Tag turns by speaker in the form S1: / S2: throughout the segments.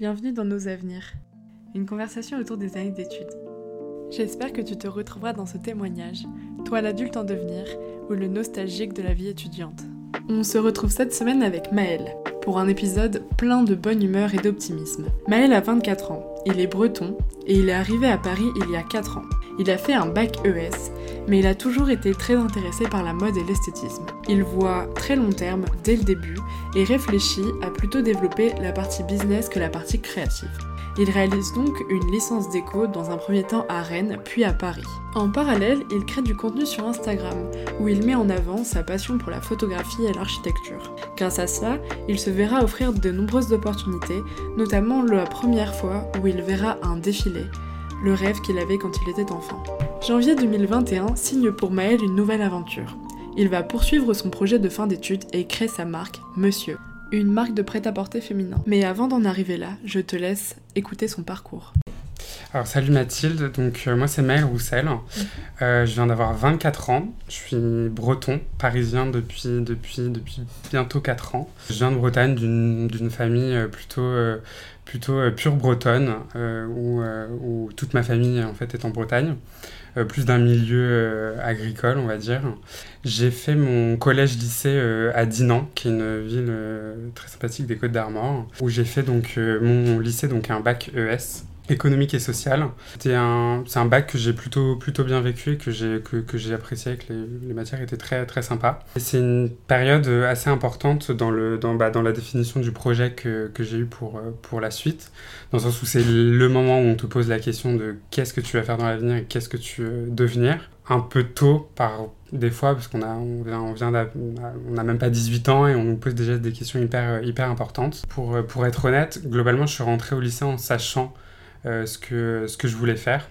S1: Bienvenue dans Nos Avenirs, une conversation autour des années d'études. J'espère que tu te retrouveras dans ce témoignage, toi l'adulte en devenir ou le nostalgique de la vie étudiante. On se retrouve cette semaine avec Maël pour un épisode plein de bonne humeur et d'optimisme. Maël a 24 ans, il est breton et il est arrivé à Paris il y a 4 ans. Il a fait un bac ES, mais il a toujours été très intéressé par la mode et l'esthétisme. Il voit très long terme dès le début et réfléchit à plutôt développer la partie business que la partie créative. Il réalise donc une licence déco dans un premier temps à Rennes, puis à Paris. En parallèle, il crée du contenu sur Instagram, où il met en avant sa passion pour la photographie et l'architecture. Grâce à cela, il se verra offrir de nombreuses opportunités, notamment la première fois où il verra un défilé, le rêve qu'il avait quand il était enfant. Janvier 2021 signe pour Maël une nouvelle aventure. Il va poursuivre son projet de fin d'études et crée sa marque, Monsieur, une marque de prêt-à-porter féminin. Mais avant d'en arriver là, je te laisse écouter son parcours.
S2: Alors salut Mathilde, donc euh, moi c'est Maël Roussel, mhm. euh, je viens d'avoir 24 ans, je suis breton, parisien depuis, depuis, depuis bientôt 4 ans. Je viens de Bretagne d'une famille euh, plutôt, plutôt pure bretonne, où, où, toute ma famille en fait est en Bretagne. Plus d'un milieu agricole, on va dire. J'ai fait mon collège-lycée à Dinan, qui est une ville très sympathique des Côtes d'Armor, où j'ai fait donc mon lycée, donc un bac ES économique et social. C'était un, c'est un bac que j'ai plutôt, plutôt bien vécu et que j'ai, que, que apprécié, que les, les, matières étaient très, très sympas. C'est une période assez importante dans, le, dans, bah, dans la définition du projet que, que j'ai eu pour, pour la suite, dans le sens où c'est le moment où on te pose la question de qu'est-ce que tu vas faire dans l'avenir et qu'est-ce que tu veux devenir. Un peu tôt par des fois, parce qu'on a, on vient, on vient on n'a même pas 18 ans et on nous pose déjà des questions hyper, hyper importantes. Pour, pour être honnête, globalement, je suis rentré au lycée en sachant euh, ce, que, ce que je voulais faire.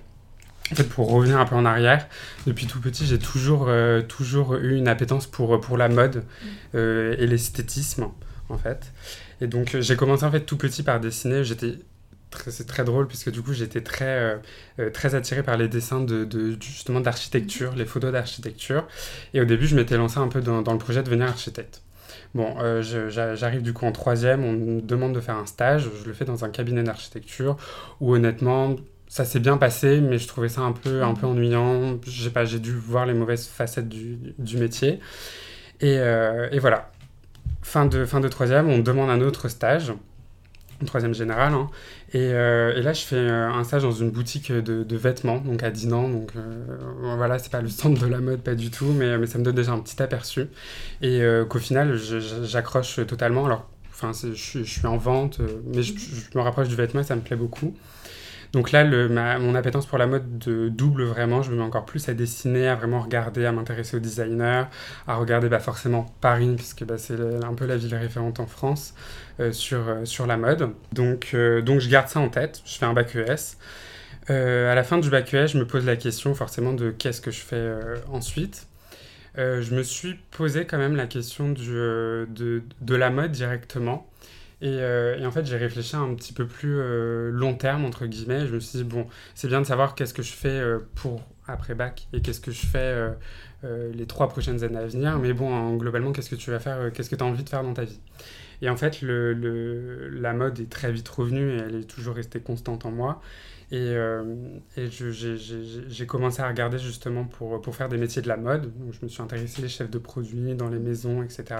S2: En fait, pour revenir un peu en arrière, depuis tout petit, j'ai toujours, euh, toujours eu une appétence pour, pour la mode euh, et l'esthétisme, en fait. Et donc, j'ai commencé en fait tout petit par dessiner. J'étais c'est très drôle puisque du coup j'étais très très attiré par les dessins de, de justement d'architecture les photos d'architecture et au début je m'étais lancé un peu dans, dans, le projet de devenir architecte Bon, euh, j'arrive du coup en troisième, on me demande de faire un stage, je le fais dans un cabinet d'architecture où honnêtement ça s'est bien passé, mais je trouvais ça un peu, un peu ennuyant. J'ai pas, j'ai dû voir les mauvaises facettes du, du métier. Et, euh, et, voilà. Fin de, fin de troisième, on me demande un autre stage troisième générale. Hein. Et, euh, et, là, je fais euh, un stage dans une boutique de, de vêtements, donc à Dinan. Donc euh, voilà, c'est pas le centre de la mode, pas du tout, mais, mais ça me donne déjà un petit aperçu. Et qu'au final, j'accroche totalement. Alors, enfin, je, je, suis en vente, mais je, je, me rapproche du vêtement ça me plaît beaucoup. Donc là, mon appétence pour la mode de double vraiment. Je me mets encore plus à dessiner, à vraiment regarder, à m'intéresser aux designers, à regarder bah, forcément Paris, puisque bah, c'est un peu la ville référente en France euh, sur, euh, sur la mode. Donc, euh, donc je garde ça en tête. Je fais un bac ES. À la fin du bac ES, je me pose la question forcément de qu'est-ce que je fais ensuite. Je me suis posé quand même la question de, de la mode directement. Et, euh, et, en fait, j'ai réfléchi un petit peu plus euh, long terme, entre guillemets. Je me suis dit, bon, c'est bien de savoir qu'est-ce que je fais euh, pour après bac et qu'est-ce que je fais les trois prochaines années à venir. Mais bon, globalement, qu'est-ce que tu vas faire, qu'est-ce que tu as envie de faire dans ta vie? Et en fait, la mode est très vite revenue et elle est toujours restée constante en moi. Et, j'ai commencé à regarder justement pour, pour faire des métiers de la mode. Donc, je me suis intéressé les chefs de produits dans les maisons, etc.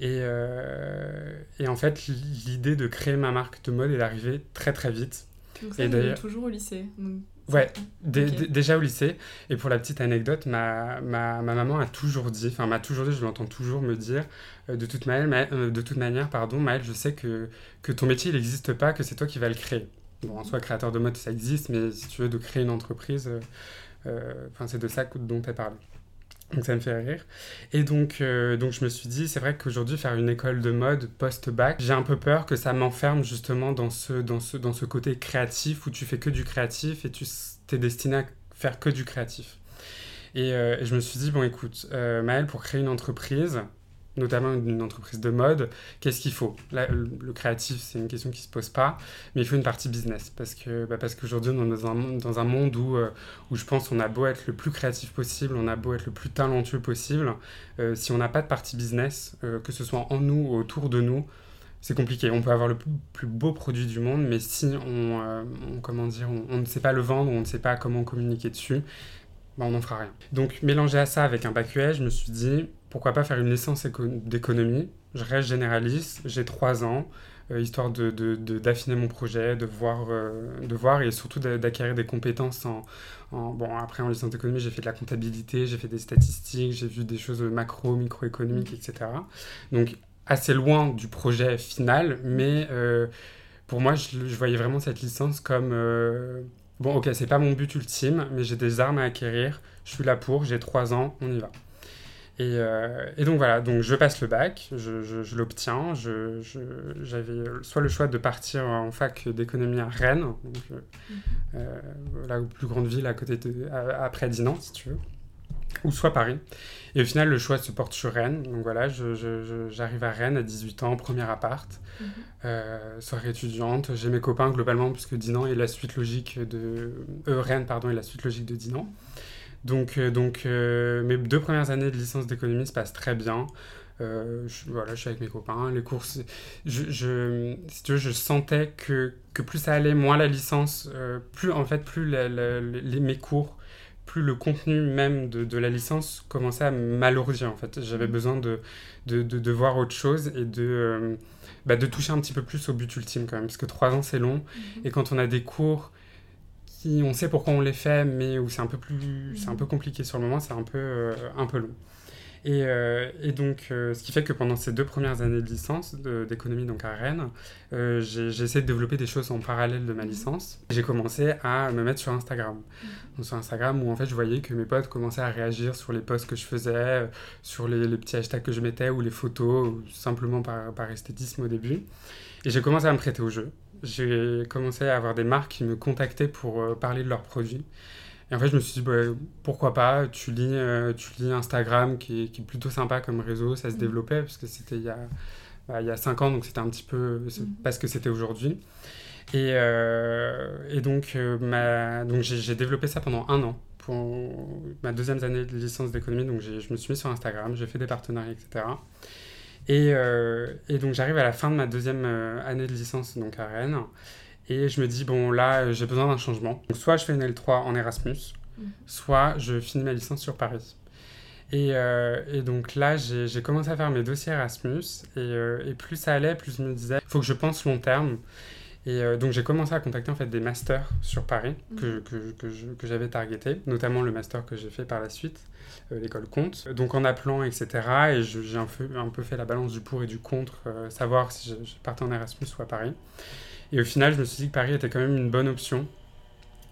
S2: Et, euh, et en fait, l'idée de créer ma marque de mode est arrivée très très vite.
S1: Donc ça, et toujours au lycée donc...
S2: Ouais, okay. déjà au lycée. Et pour la petite anecdote, ma, ma, ma maman a toujours dit, enfin m'a toujours dit, je l'entends toujours me dire, euh, de, toute manière, ma, euh, de toute manière, pardon, Maëlle, je sais que, que ton métier, il n'existe pas, que c'est toi qui vas le créer. Bon, en soi, créateur de mode, ça existe, mais si tu veux de créer une entreprise, euh, c'est de ça dont tu parlé. Donc ça me fait rire. Et donc, euh, donc je me suis dit, c'est vrai qu'aujourd'hui, faire une école de mode post-bac, j'ai un peu peur que ça m'enferme justement dans ce, dans, ce, dans ce côté créatif où tu fais que du créatif et tu es destiné à faire que du créatif. Et, euh, et je me suis dit, bon écoute, euh, Maëlle, pour créer une entreprise, notamment une entreprise de mode, qu'est-ce qu'il faut? Le créatif, c'est une question qui ne se pose pas, mais il faut une partie business. Parce que bah parce qu'aujourd'hui, on est dans un, dans un monde où, euh, où je pense qu'on a beau être le plus créatif possible, on a beau être le plus talentueux possible, euh, si on n'a pas de partie business, euh, que ce soit en nous ou autour de nous, c'est compliqué. On peut avoir le plus beau produit du monde, mais si on, comment dire, on, ne sait pas le vendre, on ne sait pas comment communiquer dessus, bah, on n'en fera rien. Donc mélanger à ça avec un bac e je me suis dit, pourquoi pas faire une licence d'économie Je reste généraliste, j'ai 3 ans, euh, histoire d'affiner de, de, mon projet, de voir, euh, de voir et surtout d'acquérir des compétences en, Bon, après, en licence d'économie, j'ai fait de la comptabilité, j'ai fait des statistiques, j'ai vu des choses macro, microéconomiques, etc. Donc, assez loin du projet final, mais euh, pour moi, je, voyais vraiment cette licence comme bon, ok, c'est pas mon but ultime, mais j'ai des armes à acquérir, je suis là pour, j'ai 3 ans, on y va. Euh, et, donc voilà, donc je passe le bac, je, je, l'obtiens. J'avais soit le choix de partir en fac d'économie à Rennes, donc, euh, mhm. euh, la plus grande ville à côté de, après Dinan, si tu veux, ou soit Paris. Et au final, le choix se porte sur Rennes. Donc voilà, j'arrive à Rennes à 18 ans, premier appart, mhm. soirée étudiante. J'ai mes copains globalement, puisque Dinan est la suite logique de. Rennes, pardon, est la suite logique de Dinan. Donc, euh, donc euh, mes deux premières années de licence d'économie se passent très bien. Euh, je, voilà, je suis avec mes copains, les courses. Je, je, si tu veux, je sentais que, que plus ça allait, moins la licence, plus en fait, plus les, mes cours, plus le contenu même de, de la licence commençait à m'alourdir en fait. J'avais mmh. besoin de, de, de, voir autre chose et de, bah, de toucher un petit peu plus au but ultime quand même, parce que trois ans c'est long. Mmh. Et quand on a des cours on sait pourquoi on les fait, mais où c'est un peu plus, c'est un peu compliqué sur le moment, c'est un peu, euh, un peu long. Et, euh, et donc, euh, ce qui fait que pendant ces deux premières années de licence d'économie donc à Rennes, j'ai essayé de développer des choses en parallèle de ma licence. J'ai commencé à me mettre sur Instagram. Donc, sur Instagram où en fait je voyais que mes potes commençaient à réagir sur les posts que je faisais, sur les, les petits hashtags que je mettais ou les photos, simplement par, par esthétisme au début. Et j'ai commencé à me prêter au jeu j'ai commencé à avoir des marques qui me contactaient pour euh, parler de leurs produits. Et en fait, je me suis dit, bah, pourquoi pas, tu lis, euh, tu lis Instagram, qui est, qui est, plutôt sympa comme réseau, ça se mm. développait, parce que c'était il, y a, bah, il y a 5 ans, donc c'était un petit peu mm. pas ce que c'était aujourd'hui. Et, euh, et donc, ma, donc j'ai développé ça pendant un an, pour ma deuxième année de licence d'économie, donc je me suis mis sur Instagram, j'ai fait des partenariats, etc. Et, euh, et donc j'arrive à la fin de ma deuxième euh, année de licence donc à Rennes. Et je me dis, bon, là, j'ai besoin d'un changement. Donc, soit je fais une L3 en Erasmus, mhm. soit je finis ma licence sur Paris. Et, euh, et donc là, j'ai commencé à faire mes dossiers Erasmus. Et, et, plus ça allait, plus je me disais, il faut que je pense long terme. Et donc j'ai commencé à contacter en fait des masters sur Paris mhm. que, que, que, j'avais targeté, notamment le master que j'ai fait par la suite. Euh, l'école compte. Donc en appelant, etc. Et j'ai un peu, un peu fait la balance du pour et du contre, euh, savoir si je, partais en Erasmus ou à Paris. Et au final, je me suis dit que Paris était quand même une bonne option,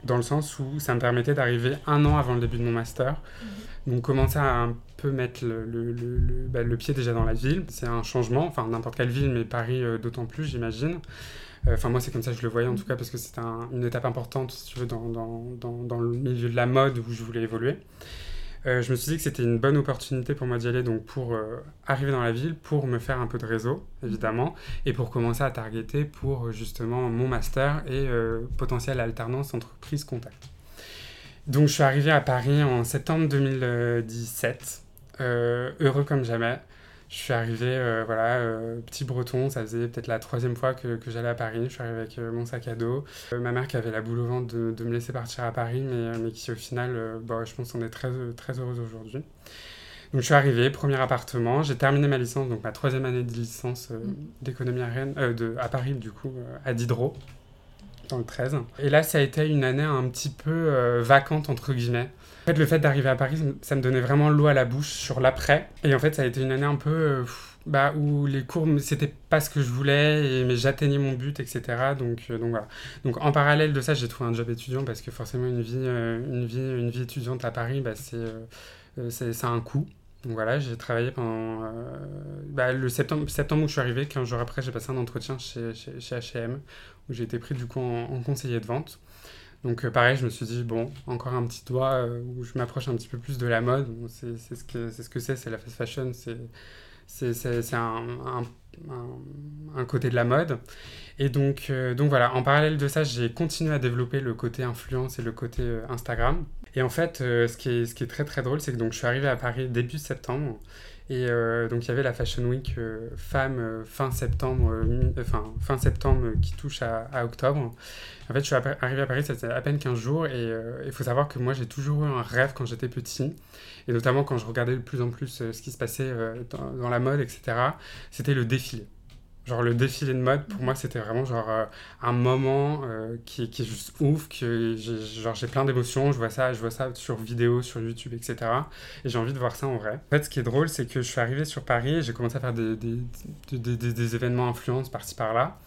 S2: dans le sens où ça me permettait d'arriver un an avant le début de mon master. Mhm. Donc commencer à un peu mettre le, le, le, bah, le, pied déjà dans la ville. C'est un changement, enfin n'importe quelle ville, mais Paris euh, d'autant plus, j'imagine. Enfin, moi, c'est comme ça que je le voyais en tout cas, parce que c'était une étape importante, si tu veux, dans, dans, dans, le milieu de la mode où je voulais évoluer. Euh, je me suis dit que c'était une bonne opportunité pour moi d'y aller, donc pour euh, arriver dans la ville, pour me faire un peu de réseau, évidemment, et pour commencer à targeter pour euh, justement mon master et potentielle alternance entreprise contact. Donc je suis arrivé à Paris en septembre 2017, heureux comme jamais je suis arrivé, euh, voilà, euh, petit breton, ça faisait peut-être la troisième fois que, que j'allais à Paris. Je suis arrivé avec euh, mon sac à dos. ma mère qui avait la boule au ventre de, de me laisser partir à Paris, mais, mais qui au final, bah, je pense qu'on est très, très heureuse aujourd'hui. Donc je suis arrivé, premier appartement, j'ai terminé ma licence, donc ma troisième année de licence d'économie à, Rennes, de, à Paris du coup, à Diderot, dans le 13. Et là, ça a été une année un petit peu vacante, entre guillemets. Fait, le fait d'arriver à Paris, ça me donnait vraiment l'eau à la bouche sur l'après. Et en fait, ça a été une année un peu euh, bah, où les cours, c'était pas ce que je voulais, mais j'atteignais mon but, etc. Donc, euh, donc voilà. Donc en parallèle de ça, j'ai trouvé un job étudiant parce que forcément, une vie, euh, une vie, une vie étudiante à Paris, bah, c'est, c'est, un coût. Donc voilà, j'ai travaillé pendant bah, le septembre, septembre où je suis arrivé, 15 jours après, j'ai passé un entretien chez, chez H&M où j'ai été pris du coup en conseiller de vente. Donc euh, pareil, je me suis dit, bon, encore un petit doigt euh, où je m'approche un petit peu plus de la mode. c'est ce que c'est, ce c'est, la fast fashion, c'est un, un, un, côté de la mode. Et donc, euh, donc voilà, en parallèle de ça, j'ai continué à développer le côté influence et le côté Instagram. Et en fait, ce, qui est, ce qui est très très drôle, c'est que donc, je suis arrivé à Paris début septembre. Et euh, donc il y avait la Fashion Week femme fin septembre, fin septembre qui touche à, octobre. En fait, je suis arrivé à Paris, ça à peine 15 jours. Et il faut savoir que moi, j'ai toujours eu un rêve quand j'étais petit. Et notamment quand je regardais de plus en plus ce qui se passait dans, dans la mode, etc. C'était le défilé. Genre le défilé de mode, pour moi, c'était vraiment genre euh, un moment euh, qui, qui, est juste ouf, que genre j'ai plein d'émotions, je vois ça, je vois ça sur vidéo, sur YouTube, etc. Et j'ai envie de voir ça en vrai. En fait, ce qui est drôle, c'est que je suis arrivé sur Paris et j'ai commencé à faire des, des, des, des événements influence par-ci par-là.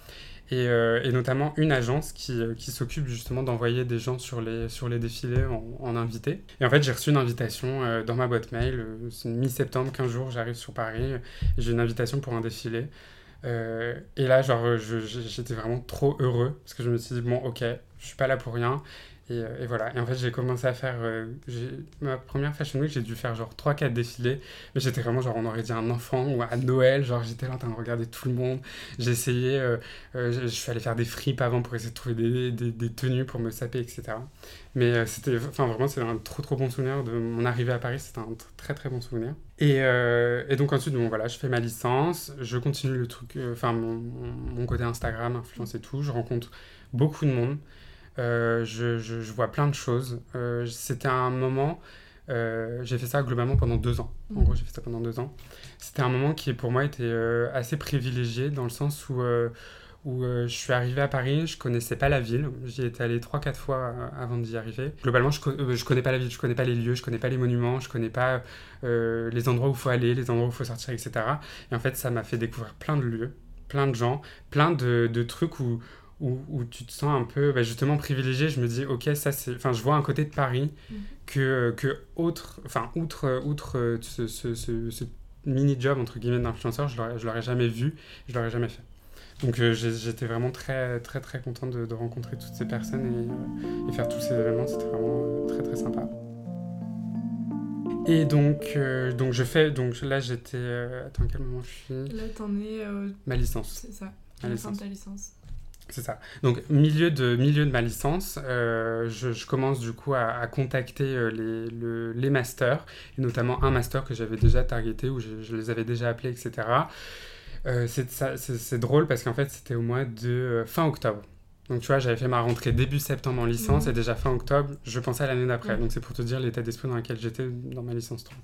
S2: Et, euh, et, notamment une agence qui, qui s'occupe justement d'envoyer des gens sur les, sur les défilés en, en invité. Et en fait, j'ai reçu une invitation dans ma boîte mail. C'est mi-septembre, 15 jours, j'arrive sur Paris. J'ai une invitation pour un défilé. Euh, et là, genre, j'étais vraiment trop heureux parce que je me suis dit, bon, ok, je suis pas là pour rien. Et, euh, et, voilà. Et en fait, j'ai commencé à faire. Euh, ma première Fashion Week, j'ai dû faire genre 3-4 défilés. Mais j'étais vraiment genre, on aurait dit un enfant ou à Noël. Genre, j'étais là en train de regarder tout le monde. Essayé. Euh, je suis allé faire des fripes avant pour essayer de trouver des, tenues pour me saper, etc. Mais c'était. Enfin, vraiment, c'est un trop trop bon souvenir de mon arrivée à Paris. C'était un très très bon souvenir. Et, et, donc, ensuite, bon, voilà, je fais ma licence. Je continue le truc. Enfin, mon, mon côté Instagram, influence et tout. Je rencontre beaucoup de monde. Euh, je, vois plein de choses. Euh, c'était un moment, euh, j'ai fait ça globalement pendant deux ans. En gros, j'ai fait ça pendant deux ans. C'était un moment qui, pour moi, était assez privilégié dans le sens où, où je suis arrivé à Paris, je connaissais pas la ville. J'y étais allé trois, quatre fois avant d'y arriver. Globalement, je, je connais pas la ville, je connais pas les lieux, je connais pas les monuments, je connais pas les endroits où il faut aller, les endroits où il faut sortir, etc. Et en fait, ça m'a fait découvrir plein de lieux, plein de gens, plein de, de trucs où où, tu te sens un peu bah, justement privilégié. Je me dis, ok, ça c'est. Enfin, je vois un côté de Paris mm. que, que autre, enfin, outre, outre ce, ce, ce, mini-job entre guillemets d'influenceur, je l'aurais jamais vu, je l'aurais jamais fait. Donc euh, j'étais vraiment très très très content de, de, rencontrer toutes ces personnes et, euh, et faire tous ces événements, c'était vraiment euh, très très sympa. Et donc, donc je fais, donc là j'étais, attends quel moment je suis?
S1: Là t'en es...
S2: Ma licence.
S1: C'est ça, ma licence. ta licence.
S2: C'est ça. Donc, milieu de, milieu de ma licence, euh, je, commence du coup à, contacter euh, les, le, les masters, et notamment un master que j'avais déjà targeté, où je, les avais déjà appelés, etc. Euh, c'est drôle parce qu'en fait, c'était au mois de fin octobre. Donc, tu vois, j'avais fait ma rentrée début septembre en licence, mmh. et déjà fin octobre, je pensais à l'année d'après. Mmh. Donc, c'est pour te dire l'état d'esprit dans lequel j'étais dans ma licence 3.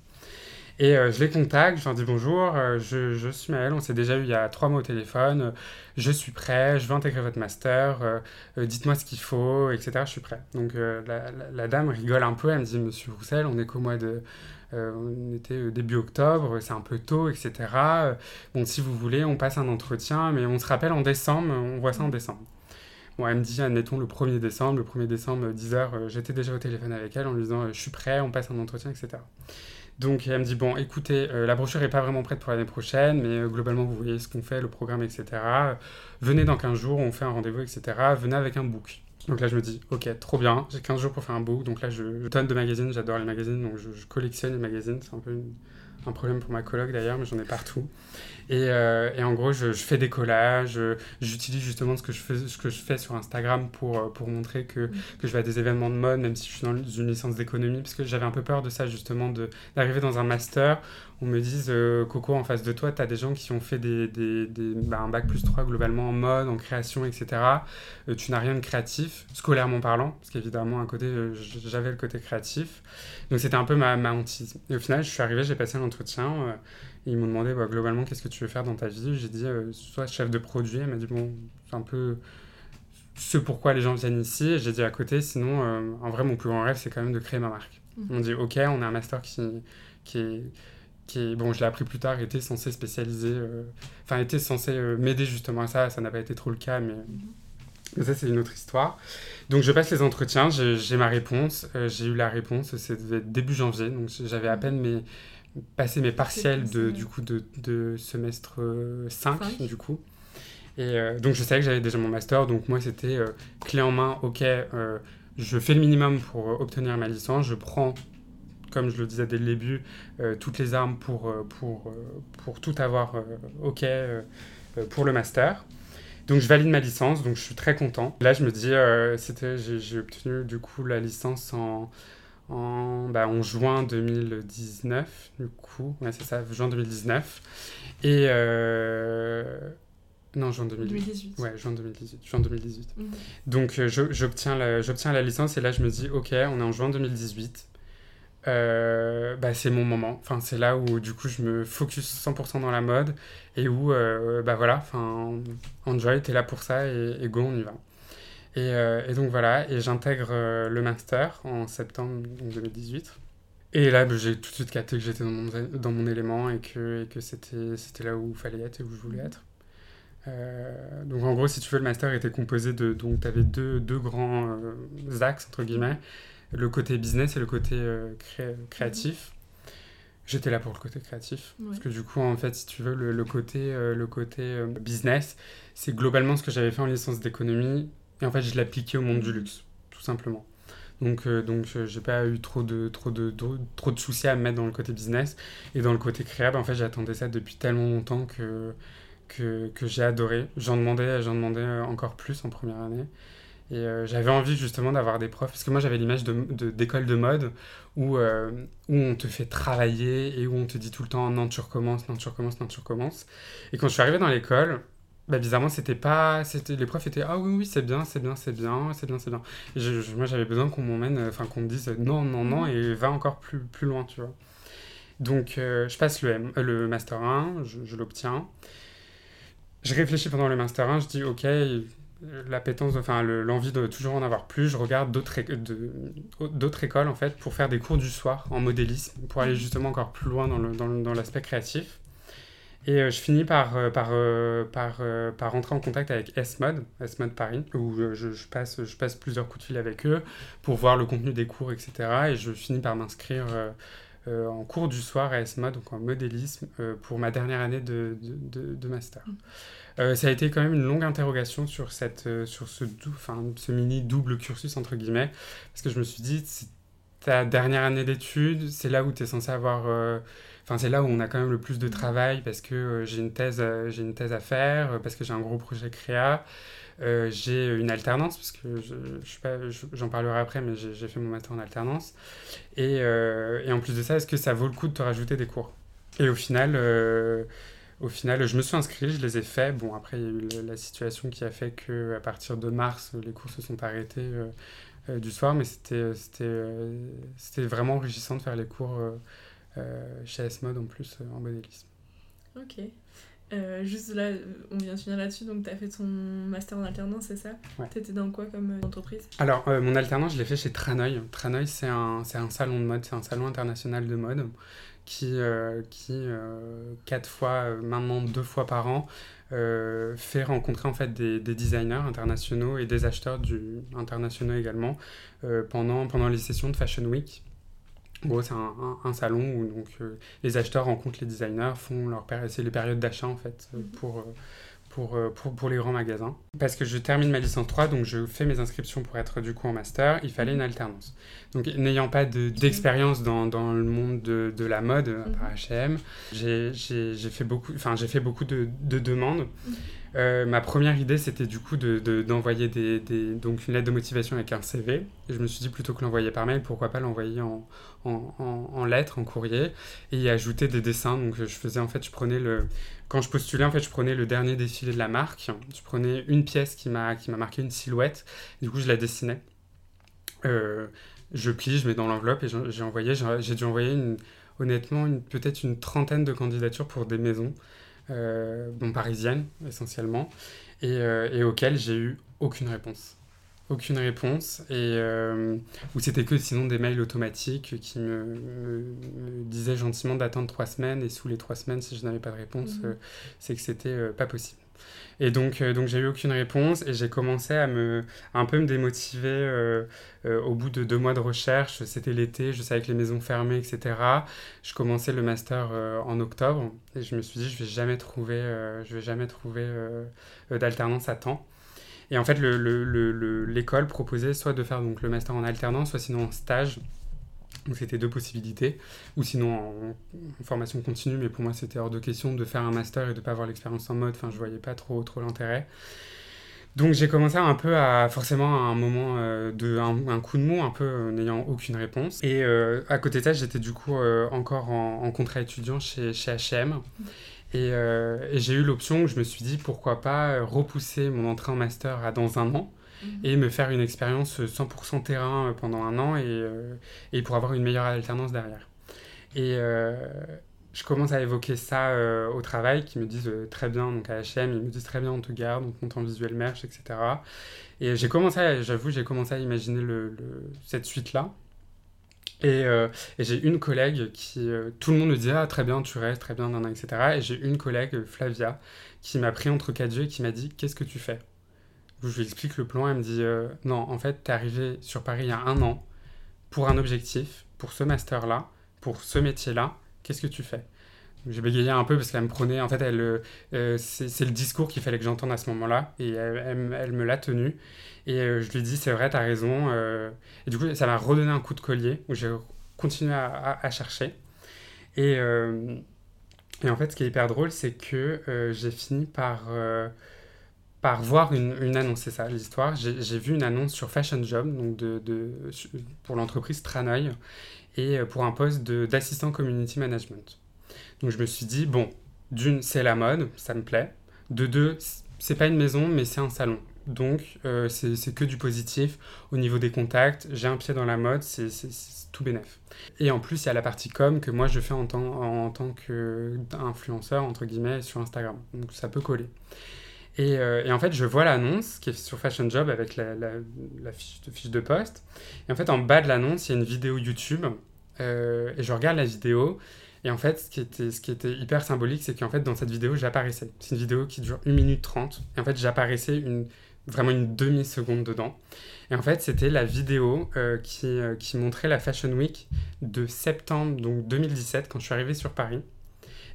S2: Et euh, je les contacte, je leur dis bonjour, euh, je, suis Maëlle, on s'est déjà eu il y a trois mois au téléphone, euh, je suis prêt, je veux intégrer votre master, dites-moi ce qu'il faut, etc. Je suis prêt. Donc la, la, dame rigole un peu, elle me dit Monsieur Roussel, on est qu'au mois de. on était début octobre, c'est un peu tôt, etc. bon, si vous voulez, on passe un entretien, mais on se rappelle en décembre, on voit ça en décembre. Bon, elle me dit, admettons, le 1er décembre, le 1er décembre, 10h, j'étais déjà au téléphone avec elle en lui disant, je suis prêt, on passe un entretien, etc. Donc elle me dit, bon, écoutez, euh, la brochure n'est pas vraiment prête pour l'année prochaine, mais euh, globalement, vous voyez ce qu'on fait, le programme, etc. venez dans 15 jours, on fait un rendez-vous, etc. Venez avec un book. Donc là, je me dis, ok, trop bien, j'ai 15 jours pour faire un book. Donc là, je, tonne de magazines, j'adore les magazines, donc je, collectionne les magazines. C'est un peu un problème pour ma coloc d'ailleurs, mais j'en ai partout. Et, euh, et en gros, je, je, fais des collages, j'utilise justement ce que, je fais, ce que je fais sur Instagram pour, pour montrer que, mm. que je vais à des événements de mode, même si je suis dans une licence d'économie, parce que j'avais un peu peur de ça justement, d'arriver dans un master on me dise euh, Coco, en face de toi, tu as des gens qui ont fait des, des, des bah, un bac plus 3 globalement en mode, en création, etc. Euh, tu n'as rien de créatif, scolairement parlant, parce qu'évidemment, à côté, euh, j'avais le côté créatif. Donc c'était un peu ma, ma hantise. Et au final, je suis arrivé, j'ai passé l'entretien. Ils m'ont demandé bah, globalement qu'est-ce que tu veux faire dans ta vie. J'ai dit soit chef de produit. Elle m'a dit bon, c'est un peu ce pourquoi les gens viennent ici. J'ai dit à côté, sinon, en vrai, mon plus grand rêve, c'est quand même de créer ma marque. Mmh. Ils m'ont dit ok, on a un master qui, qui est qui bon, je l'ai appris plus tard, était censé spécialiser, euh, enfin, était censé euh, m'aider justement à ça. Ça n'a pas été trop le cas, mais, mais ça, c'est une autre histoire. Donc, je passe les entretiens, j'ai ma réponse. Euh, j'ai eu la réponse, c'était début janvier, donc j'avais à peine mes, passé mes partiels de, du coup, de, de semestre 5, du coup. Et donc, je savais que j'avais déjà mon master, donc moi, c'était clé en main, ok, je fais le minimum pour obtenir ma licence, je prends comme je le disais dès le début, euh, toutes les armes pour, euh, pour, euh, pour tout avoir OK pour le master. Donc je valide ma licence, donc je suis très content. Là, je me dis, c'était, j'ai, obtenu du coup la licence en, en, bah, en juin 2019, du coup. Ouais, c'est ça, juin 2019. Et. Non, juin 2018. Ouais, juin 2018. Juin 2018. Mhm. Donc, j'obtiens la, la licence et là, je me dis, OK, on est en juin 2018. Euh, bah, c'est mon moment. Enfin, c'est là où du coup je me focus 100% dans la mode et où euh, bah voilà, enfin Enjoy, t'es là pour ça et, go, on y va. Et, euh, et donc voilà, et j'intègre le master en septembre 2018. Et là, bah, j'ai tout de suite capté que j'étais dans mon, dans mon élément et que, et que c'était, c'était là où il fallait être et où je voulais être. donc en gros, si tu veux, le master était composé de... Donc tu avais deux, deux grands axes, entre guillemets le côté business et le côté euh, créatif. J'étais là pour le côté créatif. Parce que du coup, en fait, si tu veux, le, côté, euh, le côté euh, business, c'est globalement ce que j'avais fait en licence d'économie. Et en fait, je l'appliquais au monde du luxe, tout simplement. Donc, donc j'ai pas eu trop de, trop, de, trop de soucis à me mettre dans le côté business. Et dans le côté créable, en fait, j'attendais ça depuis tellement longtemps que, que, que j'ai adoré. J'en demandais, j'en demandais encore plus en première année. Et euh, j'avais envie justement d'avoir des profs, parce que moi j'avais l'image d'école de, de, mode où, euh, où on te fait travailler et où on te dit tout le temps non tu recommences, non tu recommences, non tu recommences. Et quand je suis arrivé dans l'école, bah, bizarrement c'était pas, c'était les profs étaient ah oui oui c'est bien, c'est bien, c'est bien, c'est bien, c'est bien. Moi j'avais besoin qu'on m'emmène, enfin qu'on me dise non non non et va encore plus plus loin tu vois. Donc euh, je passe le, M, le master 1, je, je l'obtiens. Je réfléchis pendant le master 1, je dis ok l'appétence, enfin l'envie de toujours en avoir plus. Je regarde d'autres écoles en fait pour faire des cours du soir en modélisme, pour aller justement encore plus loin dans l'aspect créatif. Et euh, je finis par, euh, par, euh, par, par rentrer en contact avec S-Mode, S-Mode Paris, où je, je, passe, je passe plusieurs coups de fil avec eux pour voir le contenu des cours, etc. Et je finis par m'inscrire en cours du soir à S-Mode, donc en modélisme, pour ma dernière année de, de, de master. Euh, ça a été quand même une longue interrogation sur, cette, sur ce, ce mini double cursus, entre guillemets, parce que je me suis dit, c'est ta dernière année d'études, c'est là où tu es censé avoir... Euh, enfin, c'est là où on a quand même le plus de travail parce que j'ai une, thèse, j'ai une thèse à faire, parce que j'ai un gros projet créa. j'ai une alternance, parce que je, je j'en parlerai après, mais j'ai, fait mon master en alternance. Et, en plus de ça, est-ce que ça vaut le coup de te rajouter des cours? Et au final, au final, je me suis inscrit, je les ai faits. Bon, après, il y a eu la situation qui a fait que à partir de mars, les cours se sont arrêtés euh, euh, du soir, mais c'était euh, c'était vraiment enrichissant de faire les cours chez S-Mode en plus en modélisme.
S1: Ok. juste là, on vient de finir là-dessus, donc tu as fait ton master en alternance, c'est ça? Ouais. Tu étais dans quoi comme entreprise?
S2: Alors, mon alternance, je l'ai fait chez Tranoï. Tranoï, c'est un, un salon de mode, c'est un salon international de mode qui, euh, qui euh, quatre fois, euh, maintenant deux fois par an, fait rencontrer en fait des, des, designers internationaux et des acheteurs du, internationaux également pendant, pendant les sessions de Fashion Week. Bon, c'est un, un, salon où donc, les acheteurs rencontrent les designers, font leur c'est les périodes d'achat en fait mhm. pour, pour, pour, pour, les grands magasins. Parce que je termine ma licence 3, donc je fais mes inscriptions pour être du coup en master, il fallait une alternance. Donc, n'ayant pas d'expérience dans, dans, le monde de, de la mode euh, par H&M, j'ai fait beaucoup, enfin, j'ai fait beaucoup de, de demandes. Mhm. Euh, ma première idée, c'était du coup d'envoyer une lettre de motivation avec un CV. Et je me suis dit, plutôt que l'envoyer par mail, pourquoi pas l'envoyer en, en, en, en, lettre, en courrier, et y ajouter des dessins. Donc, je faisais, en fait, je prenais le... Quand je postulais, en fait, je prenais le dernier défilé de la marque. Je prenais une pièce qui m'a marqué une silhouette. Du coup, je la dessinais. Euh, je plie, je mets dans l'enveloppe et j'ai envoyé, j'ai dû envoyer honnêtement peut-être une trentaine de candidatures pour des maisons, bon, parisiennes essentiellement, et, euh, et auxquelles j'ai eu aucune réponse. Aucune réponse, et euh, où c'était que sinon des mails automatiques qui me, disaient gentiment d'attendre trois semaines, et sous les trois semaines, si je n'avais pas de réponse, mmh. c'est que c'était pas possible. Et donc, euh, donc j'ai eu aucune réponse et j'ai commencé à me un peu me démotiver euh, euh, au bout de deux mois de recherche. C'était l'été, je savais que les maisons fermaient, etc. Je commençais le master en octobre et je me suis dit je vais jamais trouver, je vais jamais trouver d'alternance à temps. Et en fait, l'école le, le, proposait soit de faire donc, le master en alternance, soit sinon en stage donc c'était deux possibilités, ou sinon en, formation continue, mais pour moi c'était hors de question de faire un master et de pas avoir l'expérience en mode, enfin je voyais pas trop, trop l'intérêt. Donc j'ai commencé un peu à forcément à un moment de un, coup de mou, un peu n'ayant aucune réponse. Et à côté de ça, j'étais du coup encore en, contrat étudiant chez, chez H&M. Et, et j'ai eu l'option, je me suis dit pourquoi pas repousser mon entrée en master à dans un an Mhm. et me faire une expérience 100% terrain euh, pendant un an et, euh, et, pour avoir une meilleure alternance derrière. Et euh, je commence à évoquer ça au travail, qui me disent très bien, donc à HM, ils me disent très bien, on te garde, on te monte en visuel merch, etc. Et j'ai commencé, j'avoue, j'ai commencé à imaginer le, cette suite-là. Et, et j'ai une collègue qui, tout le monde me dit, ah très bien, tu restes, très bien, etc. Et j'ai une collègue, Flavia, qui m'a pris entre quatre yeux et qui m'a dit, qu'est-ce que tu fais? Je lui explique le plan, elle me dit euh, non, en fait, tu es arrivé sur Paris il y a un an pour un objectif, pour ce master-là, pour ce métier-là, qu'est-ce que tu fais? J'ai bégayé un peu parce qu'elle me prenait, en fait, elle, euh, c'est le discours qu'il fallait que j'entende à ce moment-là, et elle, me l'a tenu. Et euh, je lui dis c'est vrai, tu as raison. et du coup, ça m'a redonné un coup de collier où j'ai continué à, à, chercher. Et, et, en fait, ce qui est hyper drôle, c'est que j'ai fini par par voir une, une annonce, c'est ça l'histoire. J'ai vu une annonce sur Fashion Job, donc de, de pour l'entreprise Tranoï, et euh, pour un poste d'assistant community management. Donc je me suis dit, bon, d'une, c'est la mode, ça me plaît. De deux, c'est pas une maison, mais c'est un salon. Donc euh, c'est que du positif. Au niveau des contacts, j'ai un pied dans la mode, c'est tout bénef. Et en plus, il y a la partie com que moi je fais en tant, en tant qu'influenceur, entre guillemets, sur Instagram. Donc ça peut coller. Euh, et, en fait, je vois l'annonce qui est sur Fashion Job avec la, fiche, de, poste. Et en fait, en bas de l'annonce, il y a une vidéo YouTube. Euh, et je regarde la vidéo. Et en fait, ce qui était, hyper symbolique, c'est qu'en fait, dans cette vidéo, j'apparaissais. C'est une vidéo qui dure 1 minute 30. Et en fait, j'apparaissais vraiment une demi-seconde dedans. Et en fait, c'était la vidéo euh, qui, qui montrait la Fashion Week de septembre donc 2017, quand je suis arrivé sur Paris.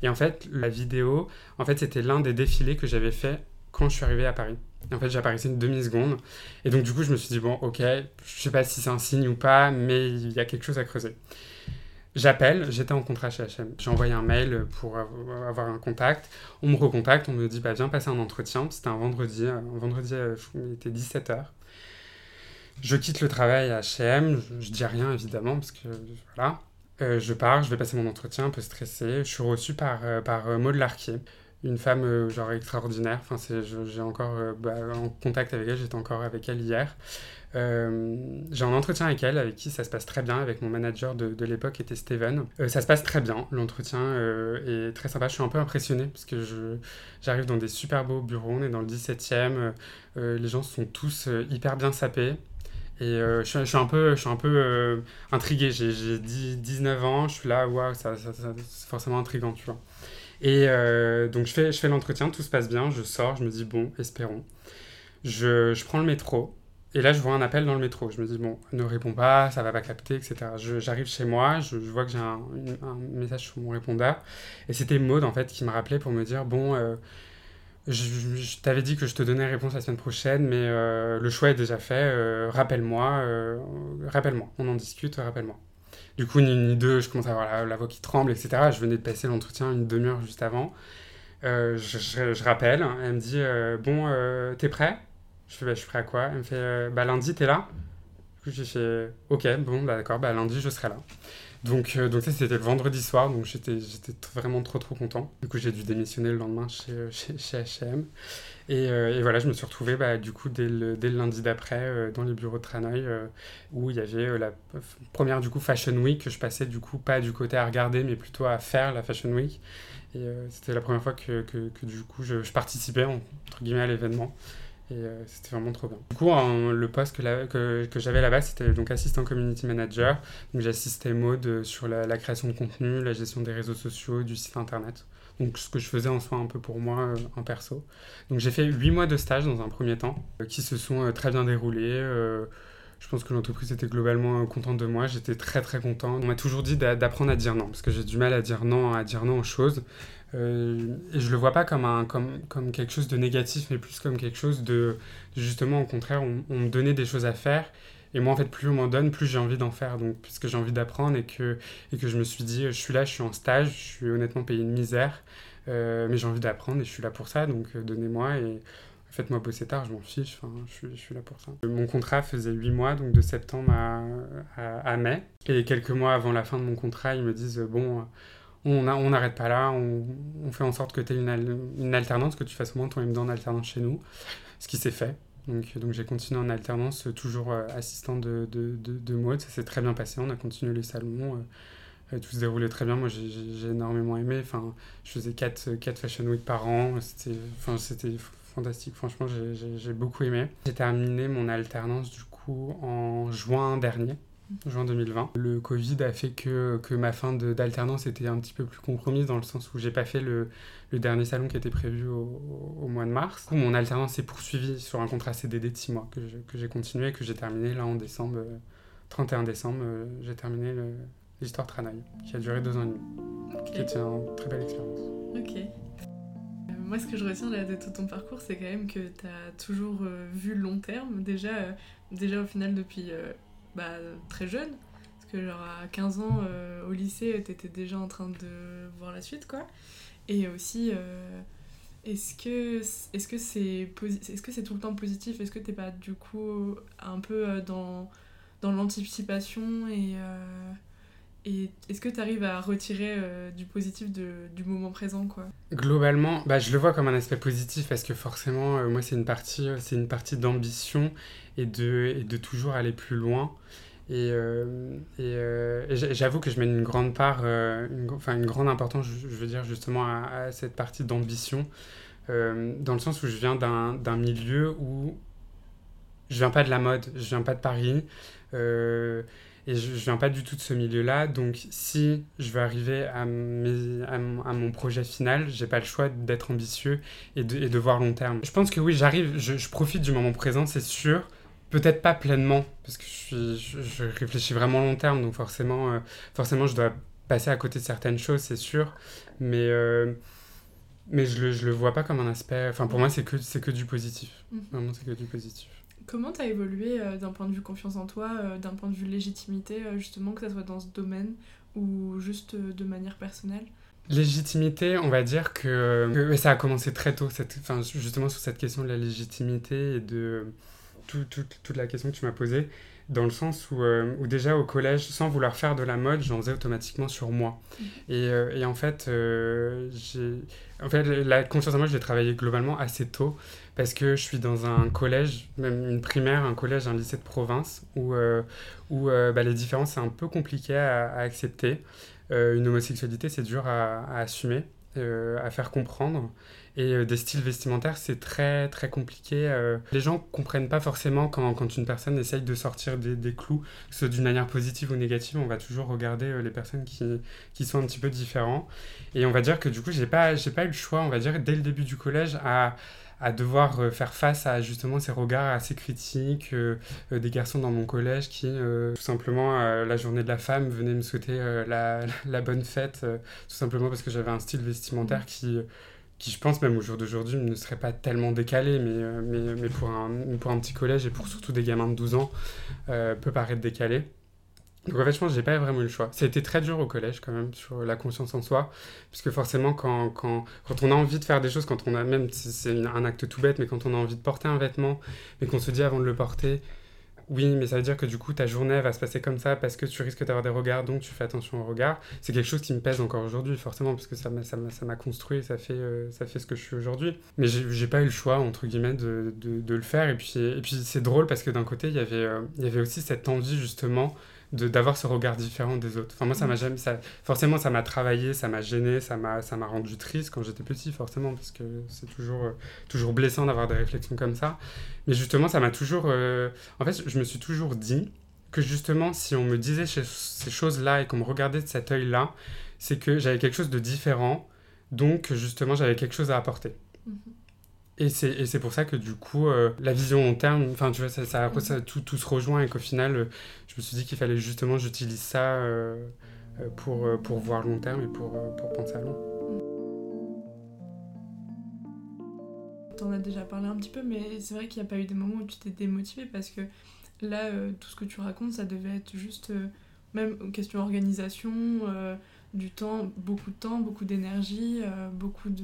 S2: Et en fait, la vidéo, en fait, c'était l'un des défilés que j'avais fait quand je suis arrivé à Paris. en fait, j'apparaissais une demi-seconde. Et donc, du coup, je me suis dit, bon, ok, je sais pas si c'est un signe ou pas, mais il y a quelque chose à creuser. J'appelle, j'étais en contrat chez HM. J'ai envoyé un mail pour avoir un contact. On me recontacte, on me dit, bah, viens passer un entretien. C'était un vendredi, un vendredi, euh, il était 17h. Je quitte le travail à HM, je, dis rien évidemment, parce que voilà. Euh, je pars, je vais passer mon entretien un peu stressé. Je suis reçu par, euh, par Maud Larquier une femme euh, genre extraordinaire. Enfin, j'ai encore euh, bah, en contact avec elle, j'étais encore avec elle hier. Euh, j'ai un entretien avec elle, avec qui ça se passe très bien, avec mon manager de, de l'époque, était Steven. ça se passe très bien, l'entretien est très sympa. Je suis un peu impressionné parce que j'arrive dans des super beaux bureaux, on est dans le 17e, les gens sont tous hyper bien sapés. Et je, suis, un peu, je suis un peu intrigué. J'ai 19 ans, je suis là, waouh, c'est forcément intriguant, tu vois. Et euh, donc je fais, je fais l'entretien, tout se passe bien, je sors, je me dis bon, espérons. Je, je, prends le métro, et là je vois un appel dans le métro. Je me dis bon, ne réponds pas, ça va pas capter, etc. J'arrive chez moi, je, vois que j'ai un, un, message sur mon répondeur, et c'était Maude en fait qui me rappelait pour me dire bon, euh, je, t'avais dit que je te donnais réponse la semaine prochaine, mais euh, le choix est déjà fait, rappelle-moi, rappelle-moi, on en discute, rappelle-moi. Du coup, ni deux, je commence à avoir la, voix qui tremble, etc. Je venais de passer l'entretien une demi-heure juste avant. Euh, je, rappelle, elle me dit euh, Bon, euh, t'es prêt? Je fais bah, Je suis prêt à quoi? Elle me fait Bah, lundi, t'es là? Du coup, j'ai fait Ok, bon, bah, d'accord, bah, lundi, je serai là. Donc, donc ça, c'était le vendredi soir, donc j'étais vraiment trop, trop content. Du coup, j'ai dû démissionner le lendemain chez, chez, chez H&M. Et, euh, et, voilà, je me suis retrouvé bah, du coup dès le, dès le lundi d'après euh, dans les bureaux de Tranoï euh, où il y avait la première du coup Fashion Week que je passais du coup pas du côté à regarder mais plutôt à faire la Fashion Week. Et c'était la première fois que, que, que du coup je, je, participais entre guillemets à l'événement. Et c'était vraiment trop bien. Du coup, le poste que, que, j'avais là-bas, c'était donc assistant community manager. Donc j'assistais Maude sur la, la, création de contenu, la gestion des réseaux sociaux, du site internet donc ce que je faisais en soi un peu pour moi euh, en perso. Donc j'ai fait 8 mois de stage dans un premier temps, euh, qui se sont euh, très bien déroulés. je pense que l'entreprise était globalement contente de moi, j'étais très très content. On m'a toujours dit d'apprendre à dire non, parce que j'ai du mal à dire non, à dire non aux choses. Et je le vois pas comme, un, comme, comme quelque chose de négatif, mais plus comme quelque chose de, justement, au contraire, on, me donnait des choses à faire et moi, en fait, plus on m'en donne, plus j'ai envie d'en faire. Donc, puisque j'ai envie d'apprendre et que, et que je me suis dit, je suis là, je suis en stage, je suis honnêtement payé une misère, euh, mais j'ai envie d'apprendre et je suis là pour ça. Donc, euh, donnez-moi. Et faites-moi bosser tard, je m'en fiche, enfin, je, suis, je suis là pour ça. Mon contrat faisait 8 mois, donc de septembre à, à, mai. Et quelques mois avant la fin de mon contrat, ils me disent bon, on n'arrête pas là, on, on, fait en sorte que tu aies une, une, alternance, que tu fasses au moins ton M2 en alternance chez nous. Ce qui s'est fait. Donc, donc j'ai continué en alternance, toujours assistant de, de, de, de, mode. Ça s'est très bien passé, on a continué les salons tout se déroulait très bien. Moi, j'ai énormément aimé. Enfin, je faisais 4, 4 Fashion Week par an. C'était enfin, fantastique. Franchement, j'ai beaucoup aimé. J'ai terminé mon alternance, du coup, en juin dernier. Juin 2020. Le Covid a fait que, que ma fin d'alternance était un petit peu plus compromise dans le sens où j'ai pas fait le, le, dernier salon qui était prévu au, au mois de mars. Mon alternance s'est poursuivie sur un contrat CDD de 6 mois que j'ai continué et que j'ai terminé là en décembre. 31 décembre, euh, j'ai terminé l'histoire Tranaï, qui a duré deux ans et demi, qui était une très belle expérience.
S1: Ok. Euh, moi, ce que je retiens là, de tout ton parcours, c'est quand même que tu as toujours euh, vu long terme, déjà, euh, déjà au final depuis bah, très jeune. Parce que, genre, à 15 ans, au lycée, tu étais déjà en train de voir la suite, quoi. Et aussi, est-ce que est-ce que c'est est-ce que c'est tout le temps positif? Est-ce que t'es pas du coup un peu dans dans l'anticipation et et est-ce que tu arrives à retirer euh, du positif du moment présent quoi
S2: Globalement, bah, je le vois comme un aspect positif parce que forcément, euh, moi, c'est une partie, euh, partie d'ambition et de, de toujours aller plus loin. Et, et, j'avoue que je mets une grande part, une, grande importance, je, veux dire, justement, à, à cette partie d'ambition, dans le sens où je viens d'un milieu où je viens pas de la mode, je viens pas de Paris. Et je, ne viens pas du tout de ce milieu-là, donc si je veux arriver à, mes, à, mon projet final, j'ai pas le choix d'être ambitieux et de, et de, voir long terme. Je pense que oui, j'arrive, je, je, profite du moment présent, c'est sûr. Peut-être pas pleinement, parce que je, suis, je, réfléchis vraiment long terme, donc forcément, euh, forcément je dois passer à côté de certaines choses, c'est sûr. Mais, euh, mais je le, je le vois pas comme un aspect. Enfin, pour moi, c'est que, que du positif. Mhm. Vraiment, c'est que du positif.
S1: Comment tu as évolué euh, d'un point de vue confiance en toi, euh, d'un point de vue légitimité, euh, justement, que ce soit dans ce domaine ou juste de manière personnelle?
S2: Légitimité, on va dire que, ça a commencé très tôt, justement sur cette question de la légitimité et de toute la question que tu m'as posée dans le sens où, euh, où, déjà au collège, sans vouloir faire de la mode, j'en faisais automatiquement sur moi. Mm. Et, euh, et, en fait, euh. En fait, la confiance en moi, je l'ai travaillé globalement assez tôt, parce que je suis dans un collège, même une primaire, un collège, un lycée de province, où, où bah, les différences, c'est un peu compliqué à, à accepter. une homosexualité, c'est dur à, à assumer, à faire comprendre. Et euh, des styles vestimentaires, c'est très très compliqué. Euh. les gens comprennent pas forcément quand, quand, une personne essaye de sortir des, des clous, que ce soit d'une manière positive ou négative. On va toujours regarder euh, les personnes qui, qui sont un petit peu différents. Et on va dire que du coup, j'ai pas, j'ai pas eu le choix, on va dire, dès le début du collège, à à devoir faire face à justement ces regards assez critiques des garçons dans mon collège qui tout simplement la journée de la femme venaient me souhaiter la, la, bonne fête tout simplement parce que j'avais un style vestimentaire mmh. qui qui je pense même au jour d'aujourd'hui ne serait pas tellement décalé, mais, euh, mais, mais, pour, un, pour un petit collège et pour surtout des gamins de 12 ans, euh, peut paraître décalé. Donc en je pense que j'ai pas vraiment eu le choix. Ça été très dur au collège quand même sur la conscience en soi, puisque forcément quand, quand, quand on a envie de faire des choses, quand on a même, c'est un acte tout bête, mais quand on a envie de porter un vêtement, mais qu'on se dit avant de le porter, oui, mais ça veut dire que du coup, ta journée va se passer comme ça parce que tu risques d'avoir des regards, donc tu fais attention aux regards. C'est quelque chose qui me pèse encore aujourd'hui, forcément, parce que ça m'a construit, ça fait, euh, ça fait ce que je suis aujourd'hui. Mais j'ai pas eu le choix, entre guillemets, de, de, le faire. Et puis, et puis c'est drôle parce que d'un côté, y euh, il y avait aussi cette envie, justement, d'avoir ce regard différent des autres. Enfin, moi, ça m'a jamais. Ça, forcément, ça m'a travaillé, ça m'a gêné, ça m'a rendu triste quand j'étais petit, forcément, parce que c'est toujours, euh, toujours blessant d'avoir des réflexions comme ça. Mais justement, ça m'a toujours. Euh, en fait, je me suis toujours dit que justement, si on me disait ces choses-là et qu'on me regardait de cet œil-là, c'est que j'avais quelque chose de différent, donc justement, j'avais quelque chose à apporter. Mm-hmm. Et c'est pour ça que du coup, euh, la vision long terme, enfin tu vois, ça, ça, ça tout, tout, se rejoint et qu'au final, euh, je me suis dit qu'il fallait justement, j'utilise ça euh, pour, pour voir long terme et pour, pour penser à long.
S1: T'en as déjà parlé un petit peu, mais c'est vrai qu'il n'y a pas eu des moments où tu t'es démotivé parce que là, tout ce que tu racontes, ça devait être juste, même question organisation, du temps, beaucoup de temps, beaucoup d'énergie, beaucoup de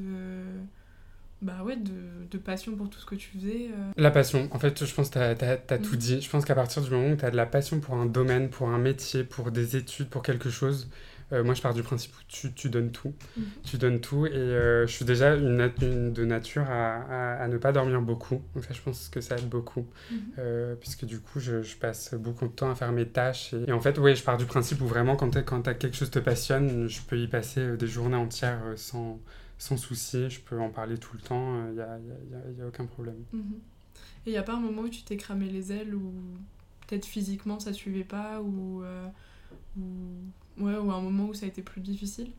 S1: bah ouais, de, de, passion pour tout ce que tu faisais
S2: La passion, en fait, je pense que tu as, tout
S1: Mhm.
S2: dit. Je pense qu'à partir du moment où tu as de la passion pour un domaine, pour un métier, pour des études, pour quelque chose, euh, moi je pars du principe où tu, tu donnes tout.
S1: Mhm.
S2: Tu donnes tout et euh, je suis déjà une, de nature à, à, à ne pas dormir beaucoup. Donc ça, je pense que ça aide beaucoup.
S1: Mhm.
S2: Euh, puisque du coup, je, je passe beaucoup de temps à faire mes tâches. Et, et en fait, oui, je pars du principe où vraiment, quand, t'as- quand t'as quelque chose te passionne, je peux y passer euh, des journées entières euh, sans, sans souci. Je peux en parler tout le temps. Il n'y a, y a- y a- y a aucun problème.
S1: Mhm. Et il n'y a pas un moment où tu t'es cramé les ailes ou peut-être physiquement ça suivait pas ou, euh, ou... Ouais, ou un moment où ça a été plus difficile?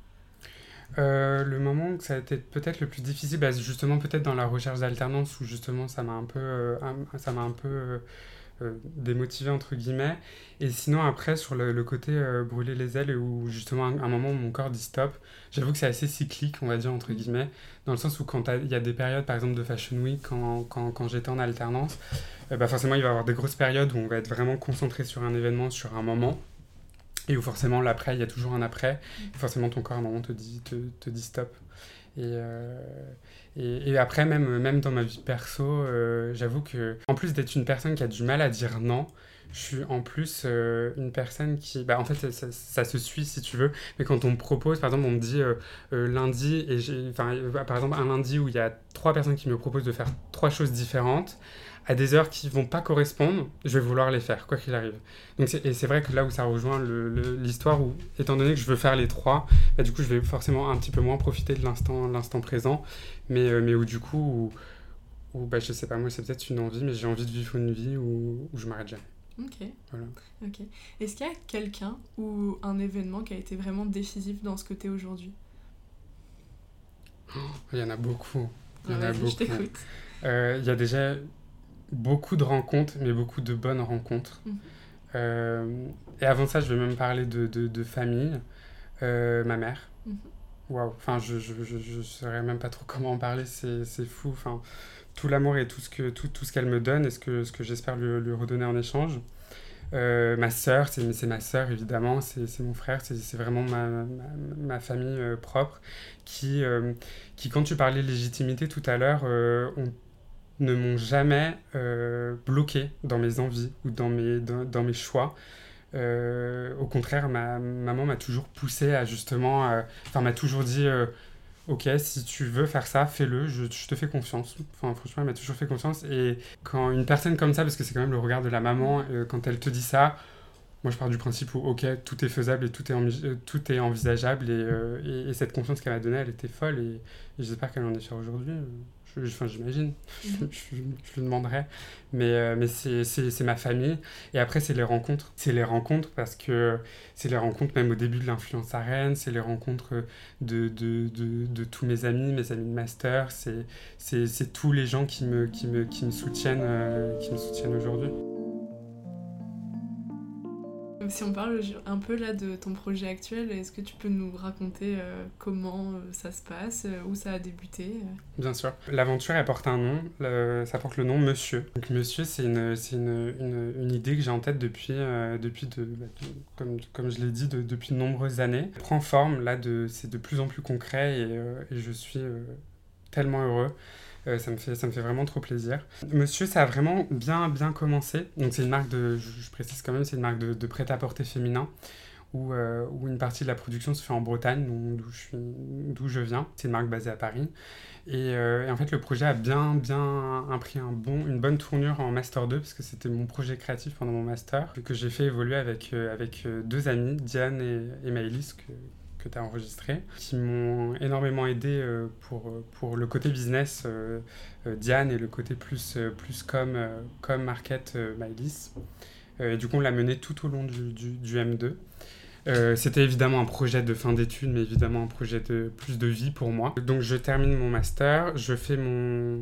S2: Euh, le moment où ça a été peut-être le plus difficile, bah, c'est justement peut-être dans la recherche d'alternance où justement ça m'a un peu, euh, ça m'a un peu euh, euh, démotivé entre guillemets. Et sinon après sur le, le côté euh, brûler les ailes où justement un, un moment où mon corps dit stop, j'avoue que c'est assez cyclique on va dire entre guillemets, dans le sens où quand il y a des périodes par exemple de Fashion Week quand, quand, quand j'étais en alternance, euh, bah forcément il va y avoir des grosses périodes où on va être vraiment concentré sur un événement, sur un moment. Et où forcément l'après, il y a toujours un après. Forcément ton corps à un moment te dit, te, te dit stop. Et, euh, et, et après, même, même dans ma vie perso, euh, j'avoue que, en plus d'être une personne qui a du mal à dire non, je suis en plus euh, une personne qui. Bah, en fait, ça, se suit si tu veux. Mais quand on me propose, par exemple, on me dit lundi, et j'ai. Par exemple, un lundi où il y a trois personnes qui me proposent de faire trois choses différentes, à des heures qui vont pas correspondre, je vais vouloir les faire, quoi qu'il arrive. Donc c'est- et c'est vrai que là où ça rejoint l'histoire, où étant donné que je veux faire les trois, bah, du coup je vais forcément un petit peu moins profiter de l'instant l'instant présent, mais, euh, mais où du coup, où, où, bah, je sais pas, moi c'est peut-être une envie, mais j'ai envie de vivre une vie où, où je m'arrête jamais.
S1: Ok.
S2: Voilà.
S1: Ok. Est-ce qu'il y a quelqu'un ou un événement qui a été vraiment décisif dans ce que tu es aujourd'hui
S2: Il y en a beaucoup. Il y en a beaucoup.
S1: t'écoute.
S2: Euh, Il y a déjà beaucoup de rencontres, mais beaucoup de bonnes rencontres.
S1: Mhm.
S2: Euh, et avant ça, je vais même parler de, de, de famille. Euh, ma mère.
S1: Mhm.
S2: Waouh. Enfin, je, je, je, je saurais même pas trop comment en parler. C'est fou. Enfin, tout l'amour et tout ce que tout, tout ce qu'elle me donne et ce que, ce que j'espère lui, lui redonner en échange. Euh, ma sœur, c'est ma sœur évidemment, c'est mon frère, c'est c'est vraiment ma, ma, ma famille euh, propre qui, euh, qui, quand tu parlais légitimité tout à l'heure, ont- ne m'ont jamais euh, bloqué dans mes envies ou dans mes, dans, mes choix. Euh, au contraire, ma maman m'a toujours poussé à justement, euh, enfin m'a toujours dit, ok, si tu veux faire ça, fais-le, je, te fais confiance. Enfin franchement, elle m'a toujours fait confiance. Et quand une personne comme ça, parce que c'est quand même le regard de la maman, quand elle te dit ça, moi je pars du principe où ok, tout est faisable et tout est, tout est envisageable. Et, et, et cette confiance qu'elle m'a donnée, elle était folle. Et, j'espère qu'elle en est fière aujourd'hui. Je- Enfin, j'imagine
S1: Mhm.
S2: je, je lui demanderai. Mais, euh, mais c'est ma famille. Et après, c'est les rencontres. C'est les rencontres parce que c'est les rencontres même au début de l'influence à Rennes. C'est les rencontres de, de, de, de tous mes amis, mes amis de master. C'est tous les gens qui me, qui me, qui me soutiennent, euh, qui me soutiennent aujourd'hui.
S1: Si on parle un peu là de ton projet actuel, est-ce que tu peux nous raconter euh, comment euh, ça se passe, euh, où ça a débuté
S2: Bien sûr. L'aventure, elle porte un nom. le- ça porte le nom Monsieur. Donc, Monsieur, c'est une, une, une, une idée que j'ai en tête depuis, euh, depuis de, bah, de- comme, comme je l'ai dit, de- depuis de nombreuses années. Elle prend forme, là, c'est de plus en plus concret et, euh, et je suis euh, tellement heureux. Euh, ça, me fait, ça me fait vraiment trop plaisir. Monsieur, ça a vraiment bien, bien commencé. Donc, c'est une marque de, je, précise quand même, c'est une marque de, prêt-à-porter féminin où, euh, où une partie de la production se fait en Bretagne, d'où je, viens. C'est une marque basée à Paris. Et, euh, en fait, le projet a bien, bien pris un bon, une bonne tournure en Master 2, parce que c'était mon projet créatif pendant mon Master, que j'ai fait évoluer avec, avec deux amis, Diane et, et que tu as qui m'ont énormément aidé euh, pour, euh, pour le côté business, euh, Diane, et le côté plus, plus com, euh, com market, et du coup, on l'a mené tout au long du, du, du M2. Euh, C'était évidemment un projet de fin d'études, mais évidemment un projet de plus de vie pour moi. Donc je termine mon master, je fais mon,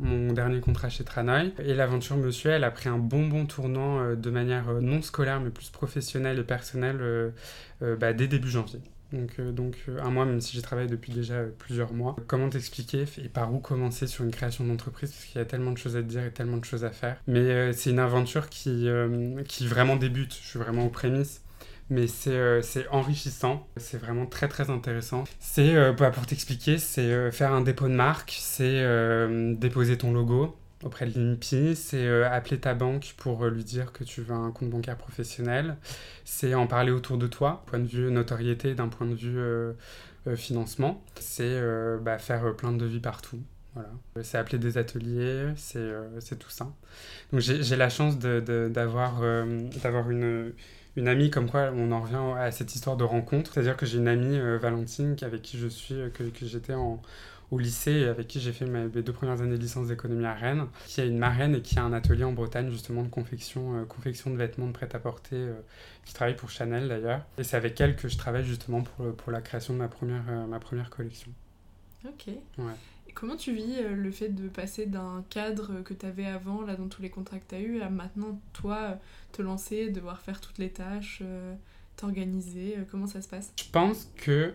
S2: mon dernier contrat chez Tranoï, et l'aventure Monsieur, elle a pris un bon bon tournant de manière non scolaire, mais plus professionnelle et personnelle bah, dès début janvier. Donc, euh, donc euh, un mois, même si j'ai travaillé depuis déjà plusieurs mois. Comment t'expliquer et par où commencer sur une création d'entreprise? Parce qu'il y a tellement de choses à te dire et tellement de choses à faire. Mais euh, c'est une aventure qui, euh, qui vraiment débute. Je suis vraiment aux prémices. mais c'est c'est enrichissant, c'est vraiment très très intéressant. C'est, bah, pour t'expliquer, c'est faire un dépôt de marque, c'est déposer ton logo, auprès de l'INPI, c'est appeler ta banque pour lui dire que tu veux un compte bancaire professionnel, c'est en parler autour de toi, point de vue notoriété, d'un point de vue financement, c'est bah, faire plein de devis partout. Voilà. C'est appeler des ateliers, c'est euh, tout ça. Donc j'ai la chance d'avoir une, une amie comme quoi on en revient à cette histoire de rencontre. C'est-à-dire que j'ai une amie, euh, Valentine, avec qui je suis, euh, que, j'étais au lycée avec qui j'ai fait mes, deux premières années de licence d'économie à Rennes, qui a une marraine et qui a un atelier en Bretagne justement de confection, confection de vêtements de prêt-à-porter, qui travaille pour Chanel d'ailleurs. Et c'est avec elle que je travaille justement pour, pour la création de ma première, ma première collection.
S1: Ok. Ouais. Comment tu vis euh, le fait de passer d'un cadre que tu avais avant, là dans tous les contrats que tu as eu, à maintenant, toi, euh, te lancer, devoir faire toutes les tâches, euh, t'organiser Comment ça se passe?
S2: Je pense que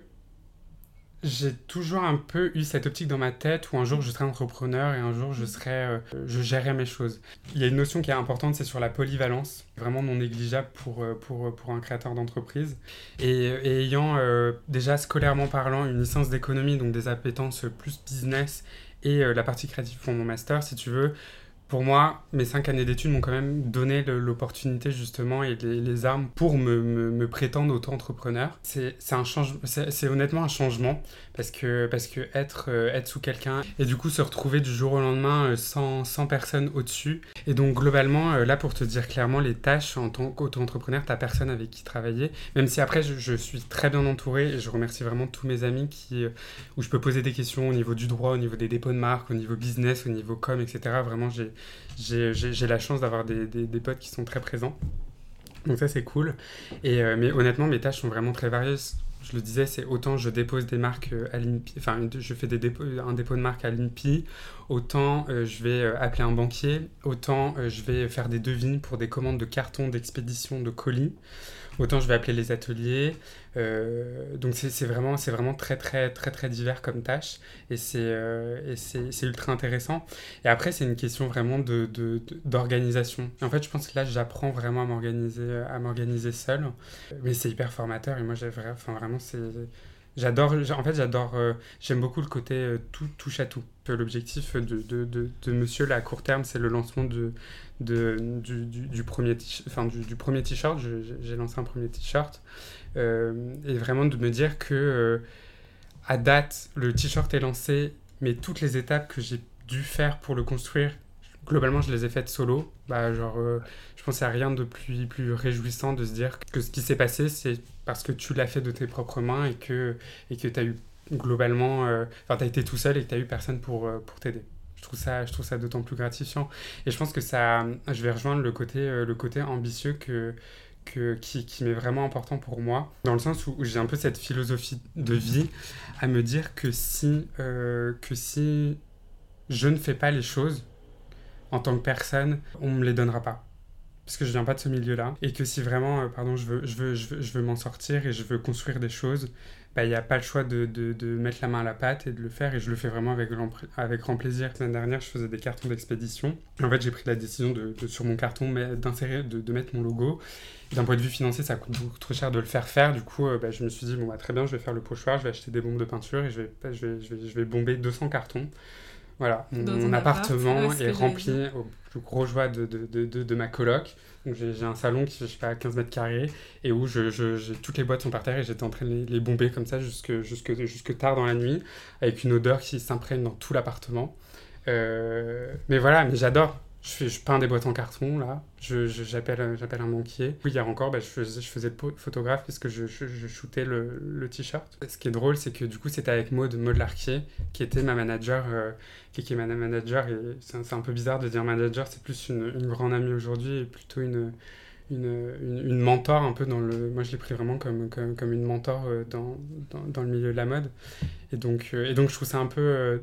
S2: j'ai toujours un peu eu cette optique dans ma tête où un jour je serai entrepreneur et un jour je serai, euh, je gérerai mes choses. Il y a une notion qui est importante, c'est sur la polyvalence, vraiment non négligeable pour, euh, pour, pour un créateur d'entreprise. Et, ayant euh, déjà scolairement parlant une licence d'économie, donc des appétences plus business et la partie créative pour mon master, si tu veux, pour moi, mes cinq années d'études m'ont quand même donné l'opportunité justement et les, armes pour me, prétendre auto-entrepreneur. C'est honnêtement un changement parce que, parce que être, euh, être sous quelqu'un et du coup se retrouver du jour au lendemain euh, sans, sans personne au-dessus. Et donc globalement, euh, là pour te dire clairement les tâches en tant qu'auto-entrepreneur, t'as personne avec qui travailler. Même si après je, je, suis très bien entouré et je remercie vraiment tous mes amis qui, où je peux poser des questions au niveau du droit, au niveau des dépôts de marque, au niveau business, au niveau com, etc. Vraiment j'ai j'ai la chance d'avoir des, des, potes qui sont très présents. Donc ça c'est cool. Et, euh, mais honnêtement mes tâches sont vraiment très variées. Je le disais, c'est autant je dépose des marques euh, à l'INPI, enfin je fais des un dépôt de marque à l'INPI, autant euh, je vais appeler un banquier, autant je vais faire des devis pour des commandes de cartons, d'expédition, de colis. Autant je vais appeler les ateliers. Euh, donc c'est vraiment, vraiment très, très, très, très divers comme tâche. Et c'est euh, ultra intéressant. Et après, c'est une question vraiment d'organisation. De, de, en fait, je pense que là, j'apprends vraiment à m'organiser seul. Mais c'est hyper formateur. Et moi, j'ai enfin, vraiment, c'est J'adore, en fait, j'adore, euh, j'aime beaucoup le côté euh, tout touche à tout. L'objectif de, de, de, monsieur là, à court terme, c'est le lancement de, de, du, premier enfin, du, t-shirt. J'ai lancé un premier t-shirt. Euh, et vraiment de me dire que à date, le t-shirt est lancé, mais toutes les étapes que j'ai dû faire pour le construire, globalement, je les ai faites solo. Bah, genre, je n'y a rien de plus, plus réjouissant de se dire que ce qui s'est passé, c'est parce que tu l'as fait de tes propres mains et que et que tu as eu globalement euh, enfin tu été tout seul et que tu as eu personne pour euh, pour t'aider. Je trouve ça ça d'autant plus gratifiant. Et je pense que ça je vais rejoindre le côté euh, le côté ambitieux que que, qui, qui m'est vraiment important pour moi, dans le sens où, j'ai un peu cette philosophie de vie à me dire que si, que si je ne fais pas les choses en tant que personne, on ne me les donnera pas parce que je viens pas de ce milieu-là, et que si vraiment, euh, pardon, je veux, je veux, je veux, je veux m'en sortir et je veux construire des choses, bah, il n'y a pas le choix de, de, de, mettre la main à la pâte et de le faire, et je le fais vraiment avec grand, avec grand plaisir. La semaine dernière, je faisais des cartons d'expédition. En fait, j'ai pris la décision de, sur mon carton d'insérer, de, de, mettre mon logo. D'un point de vue financier, ça coûte beaucoup trop cher de le faire faire. Du coup, euh, bah, je me suis dit, bon, bah, très bien, je vais faire le pochoir, je vais acheter des bombes de peinture et je vais, je vais, je vais, je vais bomber 200 cartons. Voilà, mon, appartement est rempli au plus gros joie de, de, de, de ma coloc. J'ai un salon qui fait, je sais pas, 15 mètres carrés et où je, je, toutes les boîtes sont par terre et j'étais en train de les, les, bomber comme ça jusque, jusque, jusque tard dans la nuit avec une odeur qui s'imprègne dans tout l'appartement. Euh, mais voilà, mais j'adore. Je, je, peins des boîtes en carton, là. J'appelle un banquier. Hier encore, bah, je, faisais, je faisais le photographe parce que je, je, shootais le, le t-shirt. Ce qui est drôle, c'est que du coup, c'était avec Maud, Maud Larquier, qui était ma manager, euh, qui, ma manager. Et c'est un peu bizarre de dire manager, c'est plus une, une grande amie aujourd'hui et plutôt une, une, une, mentor un peu dans le... Moi, je l'ai pris vraiment comme, comme, comme, une mentor euh, dans, dans, le milieu de la mode. Et donc, euh, et donc je trouve ça un peu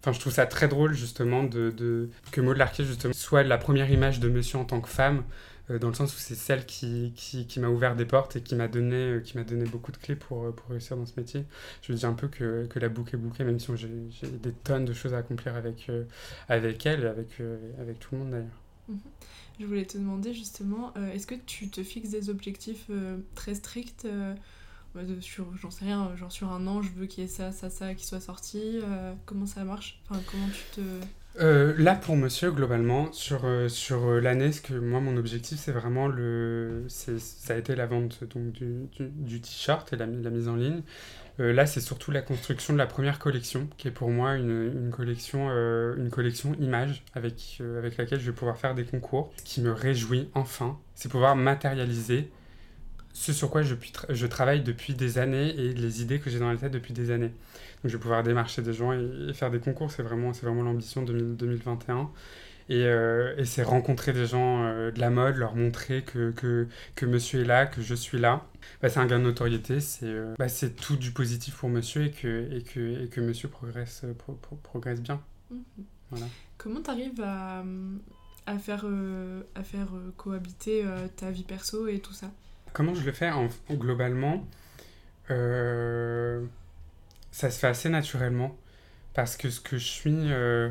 S2: Enfin, je trouve ça très drôle justement de, de... que Maud Larquet justement soit la première image de monsieur en tant que femme, euh, dans le sens où c'est celle qui, qui, m'a ouvert des portes et qui m'a donné, euh, qui m'a donné beaucoup de clés pour, euh, pour réussir dans ce métier. Je dis un peu que, que la boucle est bouclée, même si j'ai des tonnes de choses à accomplir avec, avec elle et avec, avec tout le monde d'ailleurs.
S1: Mhm. Je voulais te demander justement, est-ce que tu te fixes des objectifs très stricts sur, j'en sais rien, genre sur un an, je veux qu'il y ait ça, ça, ça qui soit sorti. comment ça marche? Enfin, comment tu te...
S2: Euh, là, pour monsieur, globalement, sur, euh, sur euh, l'année, ce que moi, mon objectif, c'est vraiment le. Ça a été la vente donc, du, du, t-shirt et la, la, mise en ligne. là, c'est surtout la construction de la première collection, qui est pour moi une, une collection, une collection image avec, avec laquelle je vais pouvoir faire des concours. Ce qui me réjouit, enfin, c'est pouvoir matérialiser ce sur quoi je, je travaille depuis des années et les idées que j'ai dans la tête depuis des années. Donc je vais pouvoir démarcher des gens et, faire des concours, c'est vraiment, vraiment l'ambition de 2021. Et, euh, et c'est rencontrer des gens euh, de la mode, leur montrer que, que, que, monsieur est là, que je suis là. Bah, c'est un gain de notoriété, c'est euh, bah, tout du positif pour monsieur et que, et que, et que monsieur progresse, progresse bien. Mhm.
S1: Voilà. Comment tu arrives à, à faire, à faire cohabiter ta vie perso et tout ça?
S2: Comment je le fais en, globalement ça se fait assez naturellement. Parce que ce que je suis, euh,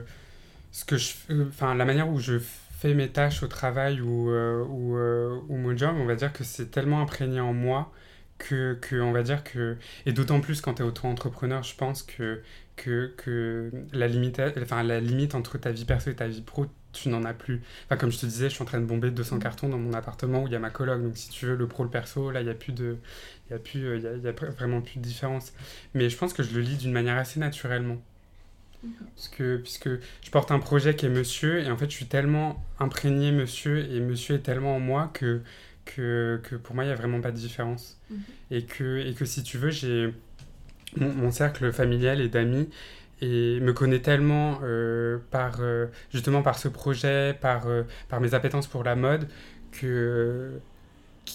S2: ce que je, enfin la manière où je fais mes tâches au travail ou, euh, ou, euh, mon job, on va dire que c'est tellement imprégné en moi que, que, on va dire que, et d'autant plus quand tu es auto-entrepreneur, je pense que, que, que la, limite, la limite entre ta vie perso et ta vie pro, tu n'en as plus. Enfin, comme je te disais, je suis en train de bomber 200 cartons dans mon appartement où il y a ma coloc. Donc, si tu veux, le pro, le perso, là, il n'y a plus de. Il y a, plus, il y a, y a vraiment plus de différence. Mais je pense que je le lis d'une manière assez naturellement. Parce que, puisque je porte un projet qui est monsieur, et en fait, je suis tellement imprégné monsieur, et monsieur est tellement en moi que, que, que pour moi, il n'y a vraiment pas de différence. Mhm. Et, que, et que si tu veux, j'ai. Mon, mon, cercle familial et d'amis et me connaît tellement euh, par euh, justement par ce projet, par, euh, par mes appétences pour la mode que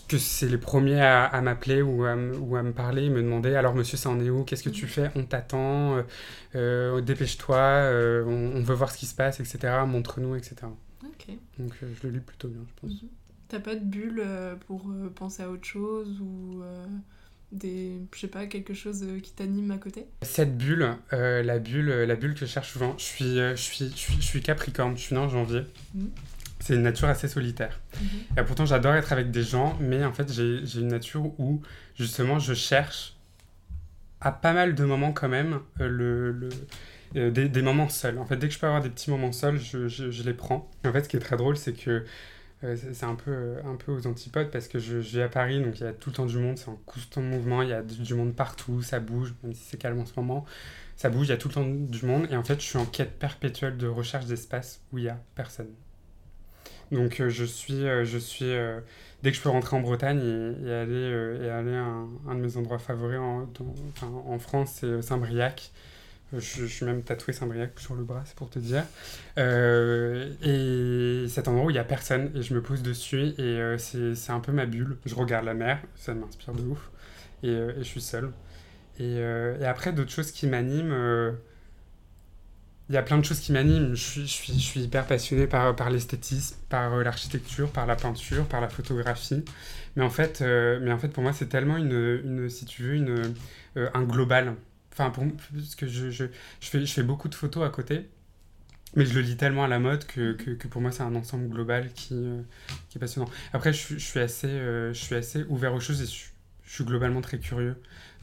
S2: que c'est les premiers à, à m'appeler ou à, ou à me parler, me demander alors monsieur ça en est où, qu'est-ce que tu fais, on t'attend, dépêche-toi, on, veut voir ce qui se passe, etc. Montre-nous, etc. Donc je le lis plutôt bien, je pense.
S1: Mhm. T'as pas de bulle pour penser à autre chose ou des je sais pas quelque chose euh, qui t'anime à côté?
S2: Cette bulle euh, la bulle euh, la bulle que je cherche souvent je suis je suis je suis, je suis capricorne je suis né en janvier mhm. c'est une nature assez solitaire mhm. et pourtant j'adore être avec des gens mais en fait j'ai une nature où justement je cherche à pas mal de moments quand même le, le des, des, moments seuls. En fait, dès que je peux avoir des petits moments seuls, je, je, je les prends. en fait, ce qui est très drôle, c'est que c'est un peu, un peu aux antipodes parce que je, je, vis à Paris, donc il y a tout le temps du monde, c'est en constant mouvement, il y a du, monde partout, ça bouge, même si c'est calme en ce moment, ça bouge, il y a tout le temps du monde, et en fait je suis en quête perpétuelle de recherche d'espace où il n'y a personne. Donc euh, je suis, euh, je suis dès que je peux rentrer en Bretagne et, aller, et aller à un, un, de mes endroits favoris en, en France, c'est Saint-Briac. Je, suis même tatoué Saint-Briac sur le bras, c'est pour te dire. Euh, et cet endroit où il n'y a personne, et je me pose dessus, et euh, c'est un peu ma bulle. Je regarde la mer, ça m'inspire de ouf, et, euh, je suis seul. Et, et après, d'autres choses qui m'animent, il y a plein de choses qui m'animent. Je suis, je, suis, hyper passionné par, par l'esthétisme, par l'architecture, par la peinture, par la photographie. Mais en fait, mais en fait pour moi, c'est tellement une, si tu veux, une, un global. Enfin, pour, parce que je, je, je, fais, je fais beaucoup de photos à côté, mais je le lis tellement à la mode que, que, que pour moi, c'est un ensemble global qui, euh, qui est passionnant. Après, je, je suis assez, euh, je suis assez ouvert aux choses et je, suis globalement très curieux.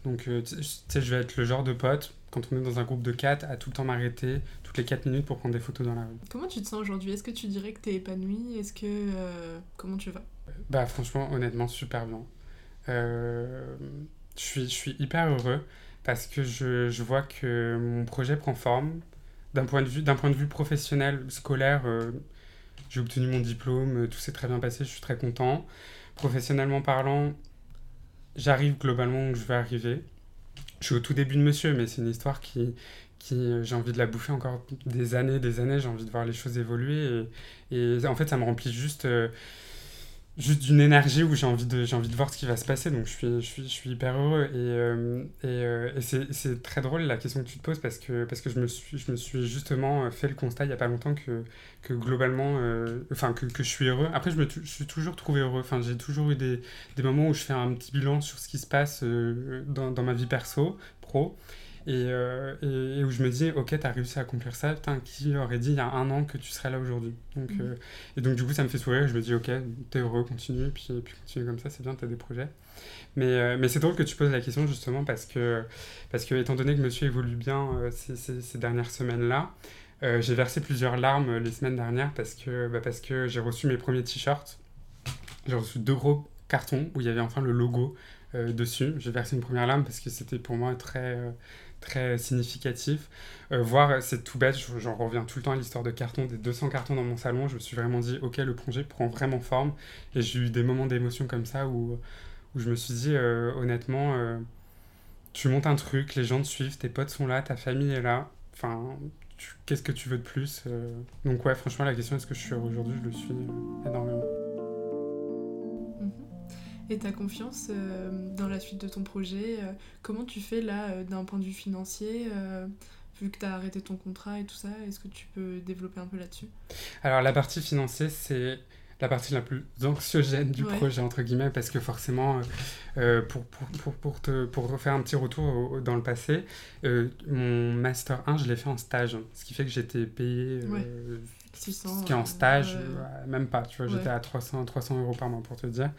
S2: Donc, euh, tu sais, je vais être le genre de pote, quand on est dans un groupe de 4, à tout le temps m'arrêter toutes les 4 minutes pour prendre des photos dans la rue.
S1: Comment tu te sens aujourd'hui? Est-ce que tu dirais que tu es épanoui? Est-ce que. comment tu vas?
S2: Bah, franchement, honnêtement, super bien. je, suis, je suis hyper heureux parce que je, je, vois que mon projet prend forme. D'un point, de vue, point de vue professionnel, scolaire, euh, j'ai obtenu mon diplôme, tout s'est très bien passé, je suis très content. Professionnellement parlant, j'arrive globalement où je vais arriver. Je suis au tout début de monsieur, mais c'est une histoire qui, qui euh, j'ai envie de la bouffer encore des années, des années, j'ai envie de voir les choses évoluer. Et, en fait, ça me remplit juste... Euh, juste d'une énergie où j'ai envie, de, envie de voir ce qui va se passer. Donc je suis, je suis, je suis hyper heureux. Et, euh, et, euh, c'est, très drôle la question que tu te poses parce que, parce que je, me suis, je me suis justement fait le constat il n'y a pas longtemps que, que globalement, euh, enfin que, que, je suis heureux. Après, je me je suis toujours trouvé heureux. Enfin, j'ai toujours eu des, des moments où je fais un petit bilan sur ce qui se passe dans, dans ma vie perso, pro. Euh, et, et, où je me dis, ok, t'as réussi à accomplir ça, putain, qui aurait dit il y a un an que tu serais là aujourd'hui donc, mhm. euh, Et donc, du coup, ça me fait sourire, je me dis, ok, t'es heureux, continue, et puis, puis continue comme ça, c'est bien, t'as des projets. Mais, euh, mais c'est drôle que tu poses la question, justement, parce que, parce que étant donné que monsieur évolue bien ces, ces, ces, dernières semaines-là, j'ai versé plusieurs larmes les semaines dernières parce que, bah, parce que j'ai reçu mes premiers t-shirts. J'ai reçu deux gros cartons où il y avait enfin le logo dessus. J'ai versé une première larme parce que c'était pour moi très, très significatif. Euh, voir, c'est tout bête, j'en reviens tout le temps à l'histoire de carton, des 200 cartons dans mon salon, je me suis vraiment dit, ok, le projet prend vraiment forme. Et j'ai eu des moments d'émotion comme ça où, où je me suis dit, euh, honnêtement, euh, tu montes un truc, les gens te suivent, tes potes sont là, ta famille est là. Enfin, qu'est-ce que tu veux de plus Donc ouais, franchement, la question est-ce que je suis aujourd'hui, je le suis énormément.
S1: Et ta confiance euh, dans la suite de ton projet, euh, comment tu fais là euh, d'un point de vue financier vu que tu as arrêté ton contrat et tout ça, est-ce que tu peux développer un peu là-dessus?
S2: Alors la partie financière, c'est la partie la plus anxiogène du projet, entre guillemets, parce que forcément, pour, pour, pour, pour, te, pour faire un petit retour dans le passé, mon Master 1, je l'ai fait en stage, ce qui fait que j'étais payé ce qui est en stage, même pas, tu vois, j'étais à 300, 300 euros par mois pour te dire.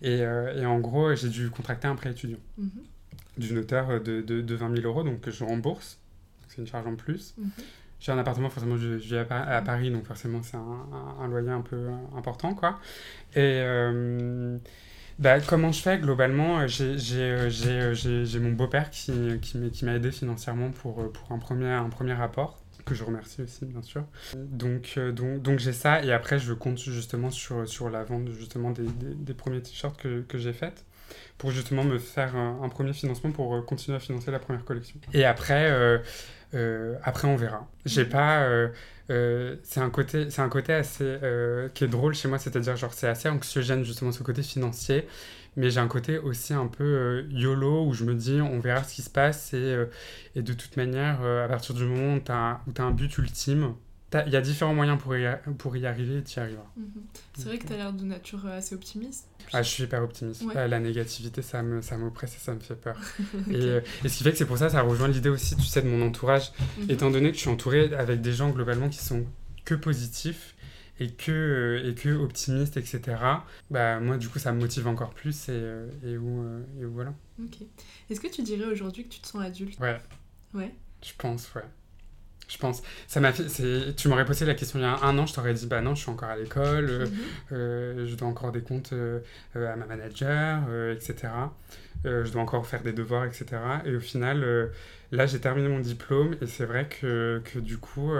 S2: Et, euh, et, en gros, j'ai dû contracter un prêt étudiant mhm. d'une hauteur de, de, de, 20 000 euros, donc que je rembourse, c'est une charge en plus. Mhm. J'ai un appartement, forcément, je, vis à, mhm. Paris, donc forcément, c'est un, un, loyer un peu important, quoi. Et. Euh, bah, comment je fais globalement J'ai euh, mon beau-père qui, qui m'a aidé financièrement pour, pour un, premier, un premier rapport que je remercie aussi bien sûr. Donc, euh, donc, donc j'ai ça et après je compte justement sur, sur la vente justement des, des, premiers t-shirts que, que j'ai faites pour justement me faire un, premier financement pour euh, continuer à financer la première collection. Et après, euh, après on verra. J'ai pas... c'est un côté c'est un côté assez qui est drôle chez moi c'est à dire genre c'est assez anxiogène justement ce côté financier mais j'ai un côté aussi un peu euh, YOLO où je me dis on verra ce qui se passe et, euh, et de toute manière, euh, à partir du moment où tu as, as, un but ultime, il y a différents moyens pour y, pour y arriver et tu y arriveras. Mhm.
S1: C'est vrai que tu as l'air de nature assez optimiste.
S2: Ah, je suis hyper optimiste. la négativité, ça me ça m'oppresse et ça me fait peur. et, et, ce qui fait que c'est pour ça, ça rejoint l'idée aussi, tu sais, de mon entourage. Mhm. Étant donné que je suis entouré avec des gens globalement qui sont que positifs, et que, euh, et que optimiste, etc. Bah, moi, du coup, ça me motive encore plus et, euh, et, où, euh, et où, voilà.
S1: Ok. Est-ce que tu dirais aujourd'hui que tu te sens adulte?
S2: Ouais.
S1: Ouais.
S2: Je pense, ouais. Je pense. Ça m'a fait. Tu m'aurais posé la question il y a un an, je t'aurais dit bah non, je suis encore à l'école, mhm. je dois encore des comptes à ma manager, etc. je dois encore faire des devoirs, etc. Et au final, là, j'ai terminé mon diplôme et c'est vrai que, que du coup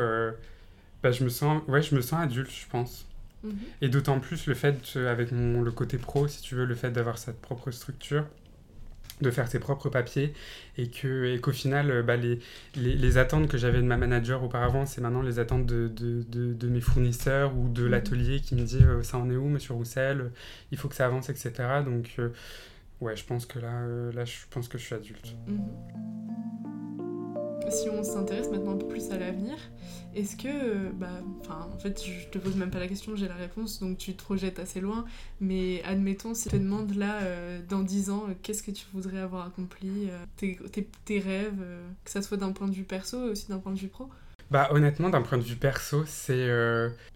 S2: bah, je me sens ouais je me sens adulte je pense mhm. et d'autant plus le fait avec mon, le côté pro si tu veux le fait d'avoir sa propre structure de faire ses propres papiers et que et qu'au final euh, bah, les, les, les, attentes que j'avais de ma manager auparavant c'est maintenant les attentes de, de, de, mes fournisseurs ou de mhm. l'atelier qui me dit euh, ça en est où monsieur Roussel il faut que ça avance etc donc euh, ouais je pense que là là je pense que je suis adulte mhm.
S1: Si on s'intéresse maintenant un peu plus à l'avenir est-ce que, bah, enfin, en fait, je te pose même pas la question, j'ai la réponse, donc tu te projettes assez loin. Mais admettons, si tu te demandes là, euh, dans 10 ans, euh, qu'est-ce que tu voudrais avoir accompli, euh, tes, tes, rêves, que ça soit d'un point de vue perso et aussi d'un point de vue pro?
S2: Bah honnêtement, d'un point de vue perso, c'est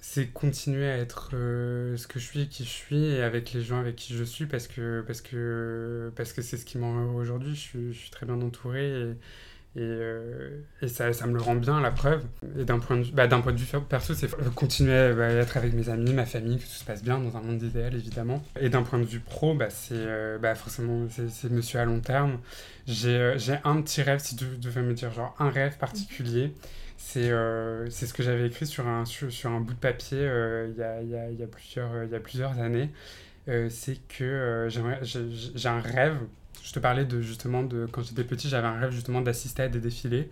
S2: c'est continuer à être ce que je suis qui je suis et avec les gens avec qui je suis parce que parce que parce que c'est ce qui m'en aujourd'hui. Je suis, je suis très bien entouré et, euh, et ça, ça, me le rend bien, la preuve. Et d'un point, de, bah, point de vue perso, c'est continuer bah, à être avec mes amis, ma famille, que tout se passe bien dans un monde idéal, évidemment. Et d'un point de vue pro, bah, c'est euh, bah, forcément c'est monsieur à long terme. J'ai euh, un petit rêve, si tu devais me dire genre un rêve particulier. C'est ce que j'avais écrit sur un, sur, un bout de papier il y, a, y, y, a plusieurs, y a plusieurs années. c'est que j'ai un rêve je te parlais de justement de quand j'étais petit, j'avais un rêve justement d'assister à des défilés.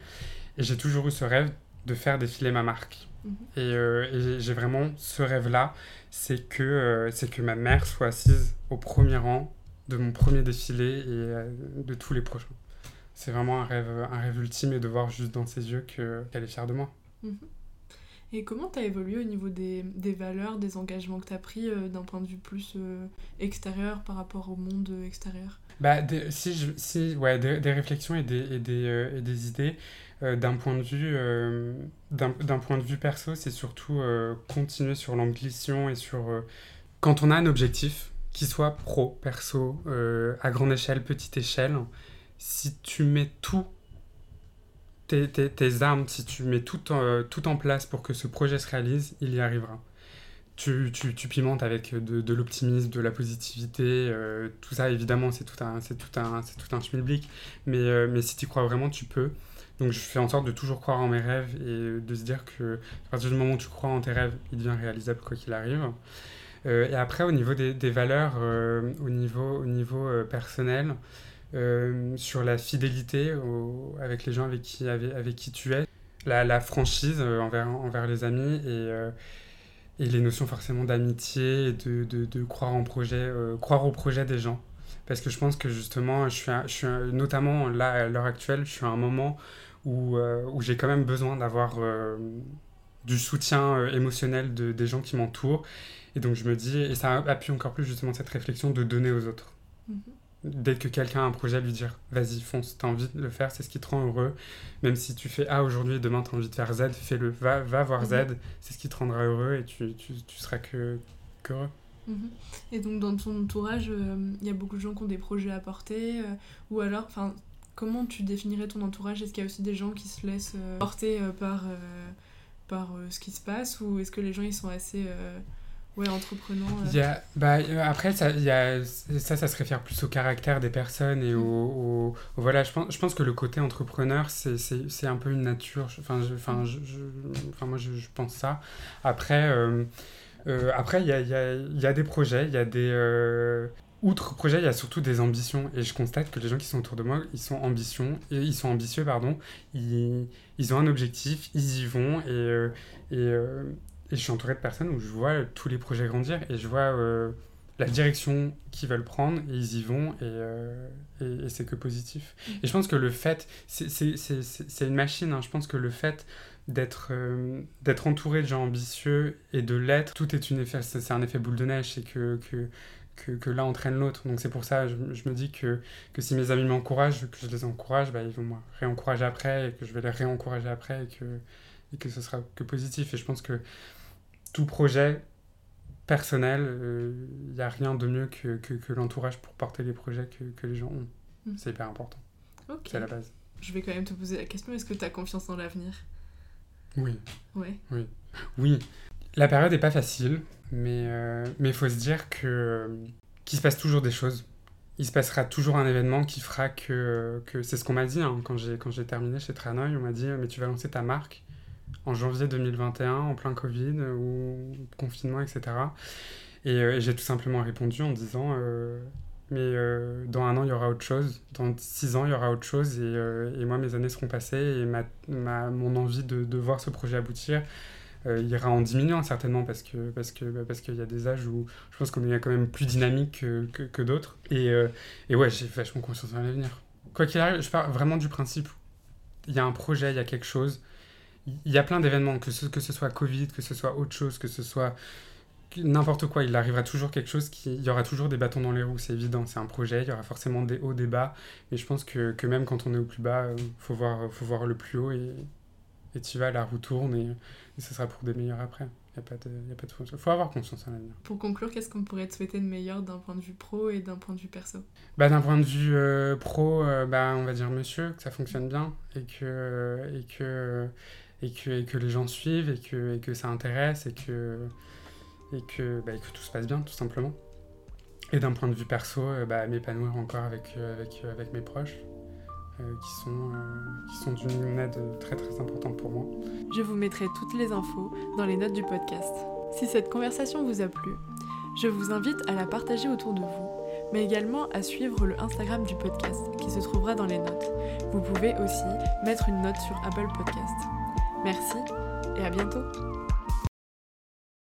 S2: Et j'ai toujours eu ce rêve de faire défiler ma marque. Mhm. Euh, et, j'ai vraiment ce rêve-là, c'est que, euh, c'est que ma mère soit assise au premier rang de mon premier défilé et euh, de tous les prochains. C'est vraiment un rêve, un rêve ultime et de voir juste dans ses yeux qu'elle est fière de moi. Mhm.
S1: Et comment tu as évolué au niveau des, des, valeurs, des engagements que tu as pris euh, d'un point de vue plus euh, extérieur par rapport au monde extérieur?
S2: Bah, si, je, si ouais, des, des, réflexions et des, et des, euh, et des idées, d'un point, de vue, d'un point de vue perso, c'est surtout continuer sur l'ambition et sur... quand on a un objectif, qu'il soit pro, perso, à grande échelle, petite échelle, si tu mets tout tes, tes, tes, armes, si tu mets tout tout en place pour que ce projet se réalise, il y arrivera. Tu, tu, tu pimentes avec de, de l'optimisme, de la positivité, euh, tout ça évidemment c'est tout un, c'est tout un, c'est tout un schmilblick, mais, euh, mais si tu crois vraiment tu peux. Donc je fais en sorte de toujours croire en mes rêves et de se dire que à partir du moment où tu crois en tes rêves, il devient réalisable quoi qu'il arrive. Euh, et après au niveau des, des valeurs, au niveau, au niveau personnel, sur la fidélité avec les gens avec qui, avec, qui tu es, la, la franchise envers, envers les amis et, et les notions forcément d'amitié et de, de, croire en projet, croire au projet des gens. Parce que je pense que justement, je suis, je suis notamment là à l'heure actuelle, je suis à un moment où, où j'ai quand même besoin d'avoir du soutien émotionnel de, des gens qui m'entourent. Et donc je me dis, et ça appuie encore plus justement cette réflexion de donner aux autres. Mm-hmm dès que quelqu'un a un projet, lui dire vas-y, fonce, t'as envie de le faire, c'est ce qui te rend heureux. Même si tu fais A aujourd'hui, demain t'as envie de faire Z, fais-le, va, va voir Z, mhm. c'est ce qui te rendra heureux et tu, tu, tu seras que, que heureux.
S1: Mhm. Et donc dans ton entourage, il euh, y a beaucoup de gens qui ont des projets à porter, euh, ou alors, enfin, comment tu définirais ton entourage? Est-ce qu'il y a aussi des gens qui se laissent euh, porter par, par ce qui se passe, ou est-ce que les gens ils sont assez Ouais, entreprenant.
S2: Il y a, bah, euh, après, ça, y a, ça, ça se réfère plus au caractère des personnes et au, au, voilà, je pense, je pense que le côté entrepreneur, c'est un peu une nature. Enfin, je, enfin, je, enfin moi, je, pense ça. Après, euh, euh, après, il y a, y, a, y a des projets, il y a des. Euh, outre projet, il y a surtout des ambitions. Et je constate que les gens qui sont autour de moi, ils sont, ambitions, et ils sont ambitieux. Pardon, ils, ils ont un objectif, ils y vont. Et, et, et je suis entouré de personnes où je vois tous les projets grandir et je vois euh, la direction qu'ils veulent prendre et ils y vont et, euh, et, c'est que positif. Mm. Et je pense que le fait, c'est une machine, hein, je pense que le fait d'être euh, d'être entouré de gens ambitieux et de l'être, tout est une effet, c'est un effet boule de neige, c'est que, que, que, que l'un entraîne l'autre. Donc c'est pour ça, je, je, me dis que, que si mes amis m'encouragent, que je les encourage, bah, ils vont me réencourager après et que je vais les réencourager après et que, et que ce sera que positif. Et je pense que tout projet personnel, il euh, n'y a rien de mieux que, que, que l'entourage pour porter les projets que, que les gens ont. Mm. C'est hyper important. C'est la base.
S1: Je vais quand même te poser la question, est-ce que tu as confiance en l'avenir?
S2: Oui.
S1: Ouais.
S2: Oui. Oui. La période n'est pas facile, mais il euh, mais faut se dire que qu'il se passe toujours des choses. Il se passera toujours un événement qui fera que, que c'est ce qu'on m'a dit hein, quand j'ai quand j'ai terminé chez Tranoï, on m'a dit mais tu vas lancer ta marque en janvier 2021, en plein Covid ou confinement, etc. Euh, et, j'ai tout simplement répondu en disant euh, Mais euh, dans un an, il y aura autre chose. Dans six ans, il y aura autre chose. Et, et moi, mes années seront passées. Et ma, ma mon envie de, de, voir ce projet aboutir ira en diminuant certainement parce que parce que bah, parce qu'il y a des âges où je pense qu'on est quand même plus dynamique que, que, que d'autres. Et, et ouais, j'ai vachement confiance en l'avenir. Quoi qu'il arrive, je pars vraiment du principe il y a un projet, il y a quelque chose il y a plein d'événements, que ce, que ce soit Covid, que ce soit autre chose, que ce soit n'importe quoi, il arrivera toujours quelque chose qui. Il y aura toujours des bâtons dans les roues, c'est évident, c'est un projet, il y aura forcément des hauts, des bas, mais je pense que, que même quand on est au plus bas, il euh, faut voir, faut voir le plus haut et, et tu vas, la roue tourne et, et ce sera pour des meilleurs après. Il n'y a pas de, y a pas de... faut avoir confiance en l'avenir.
S1: Pour conclure, qu'est-ce qu'on pourrait te souhaiter de meilleur d'un point de vue pro et d'un point de vue perso?
S2: Bah, D'un point de vue euh, pro, euh, bah, on va dire monsieur, que ça fonctionne bien et que, et que, et que, les gens suivent et que, ça intéresse et bah, que tout se passe bien, tout simplement. Et d'un point de vue perso, euh, bah, m'épanouir encore avec, euh, euh, mes proches. qui sont, qui sont d'une aide très très importante pour moi.
S1: Je vous mettrai toutes les infos dans les notes du podcast. Si cette conversation vous a plu, je vous invite à la partager autour de vous, mais également à suivre le Instagram du podcast qui se trouvera dans les notes. Vous pouvez aussi mettre une note sur Apple Podcast. Merci et à bientôt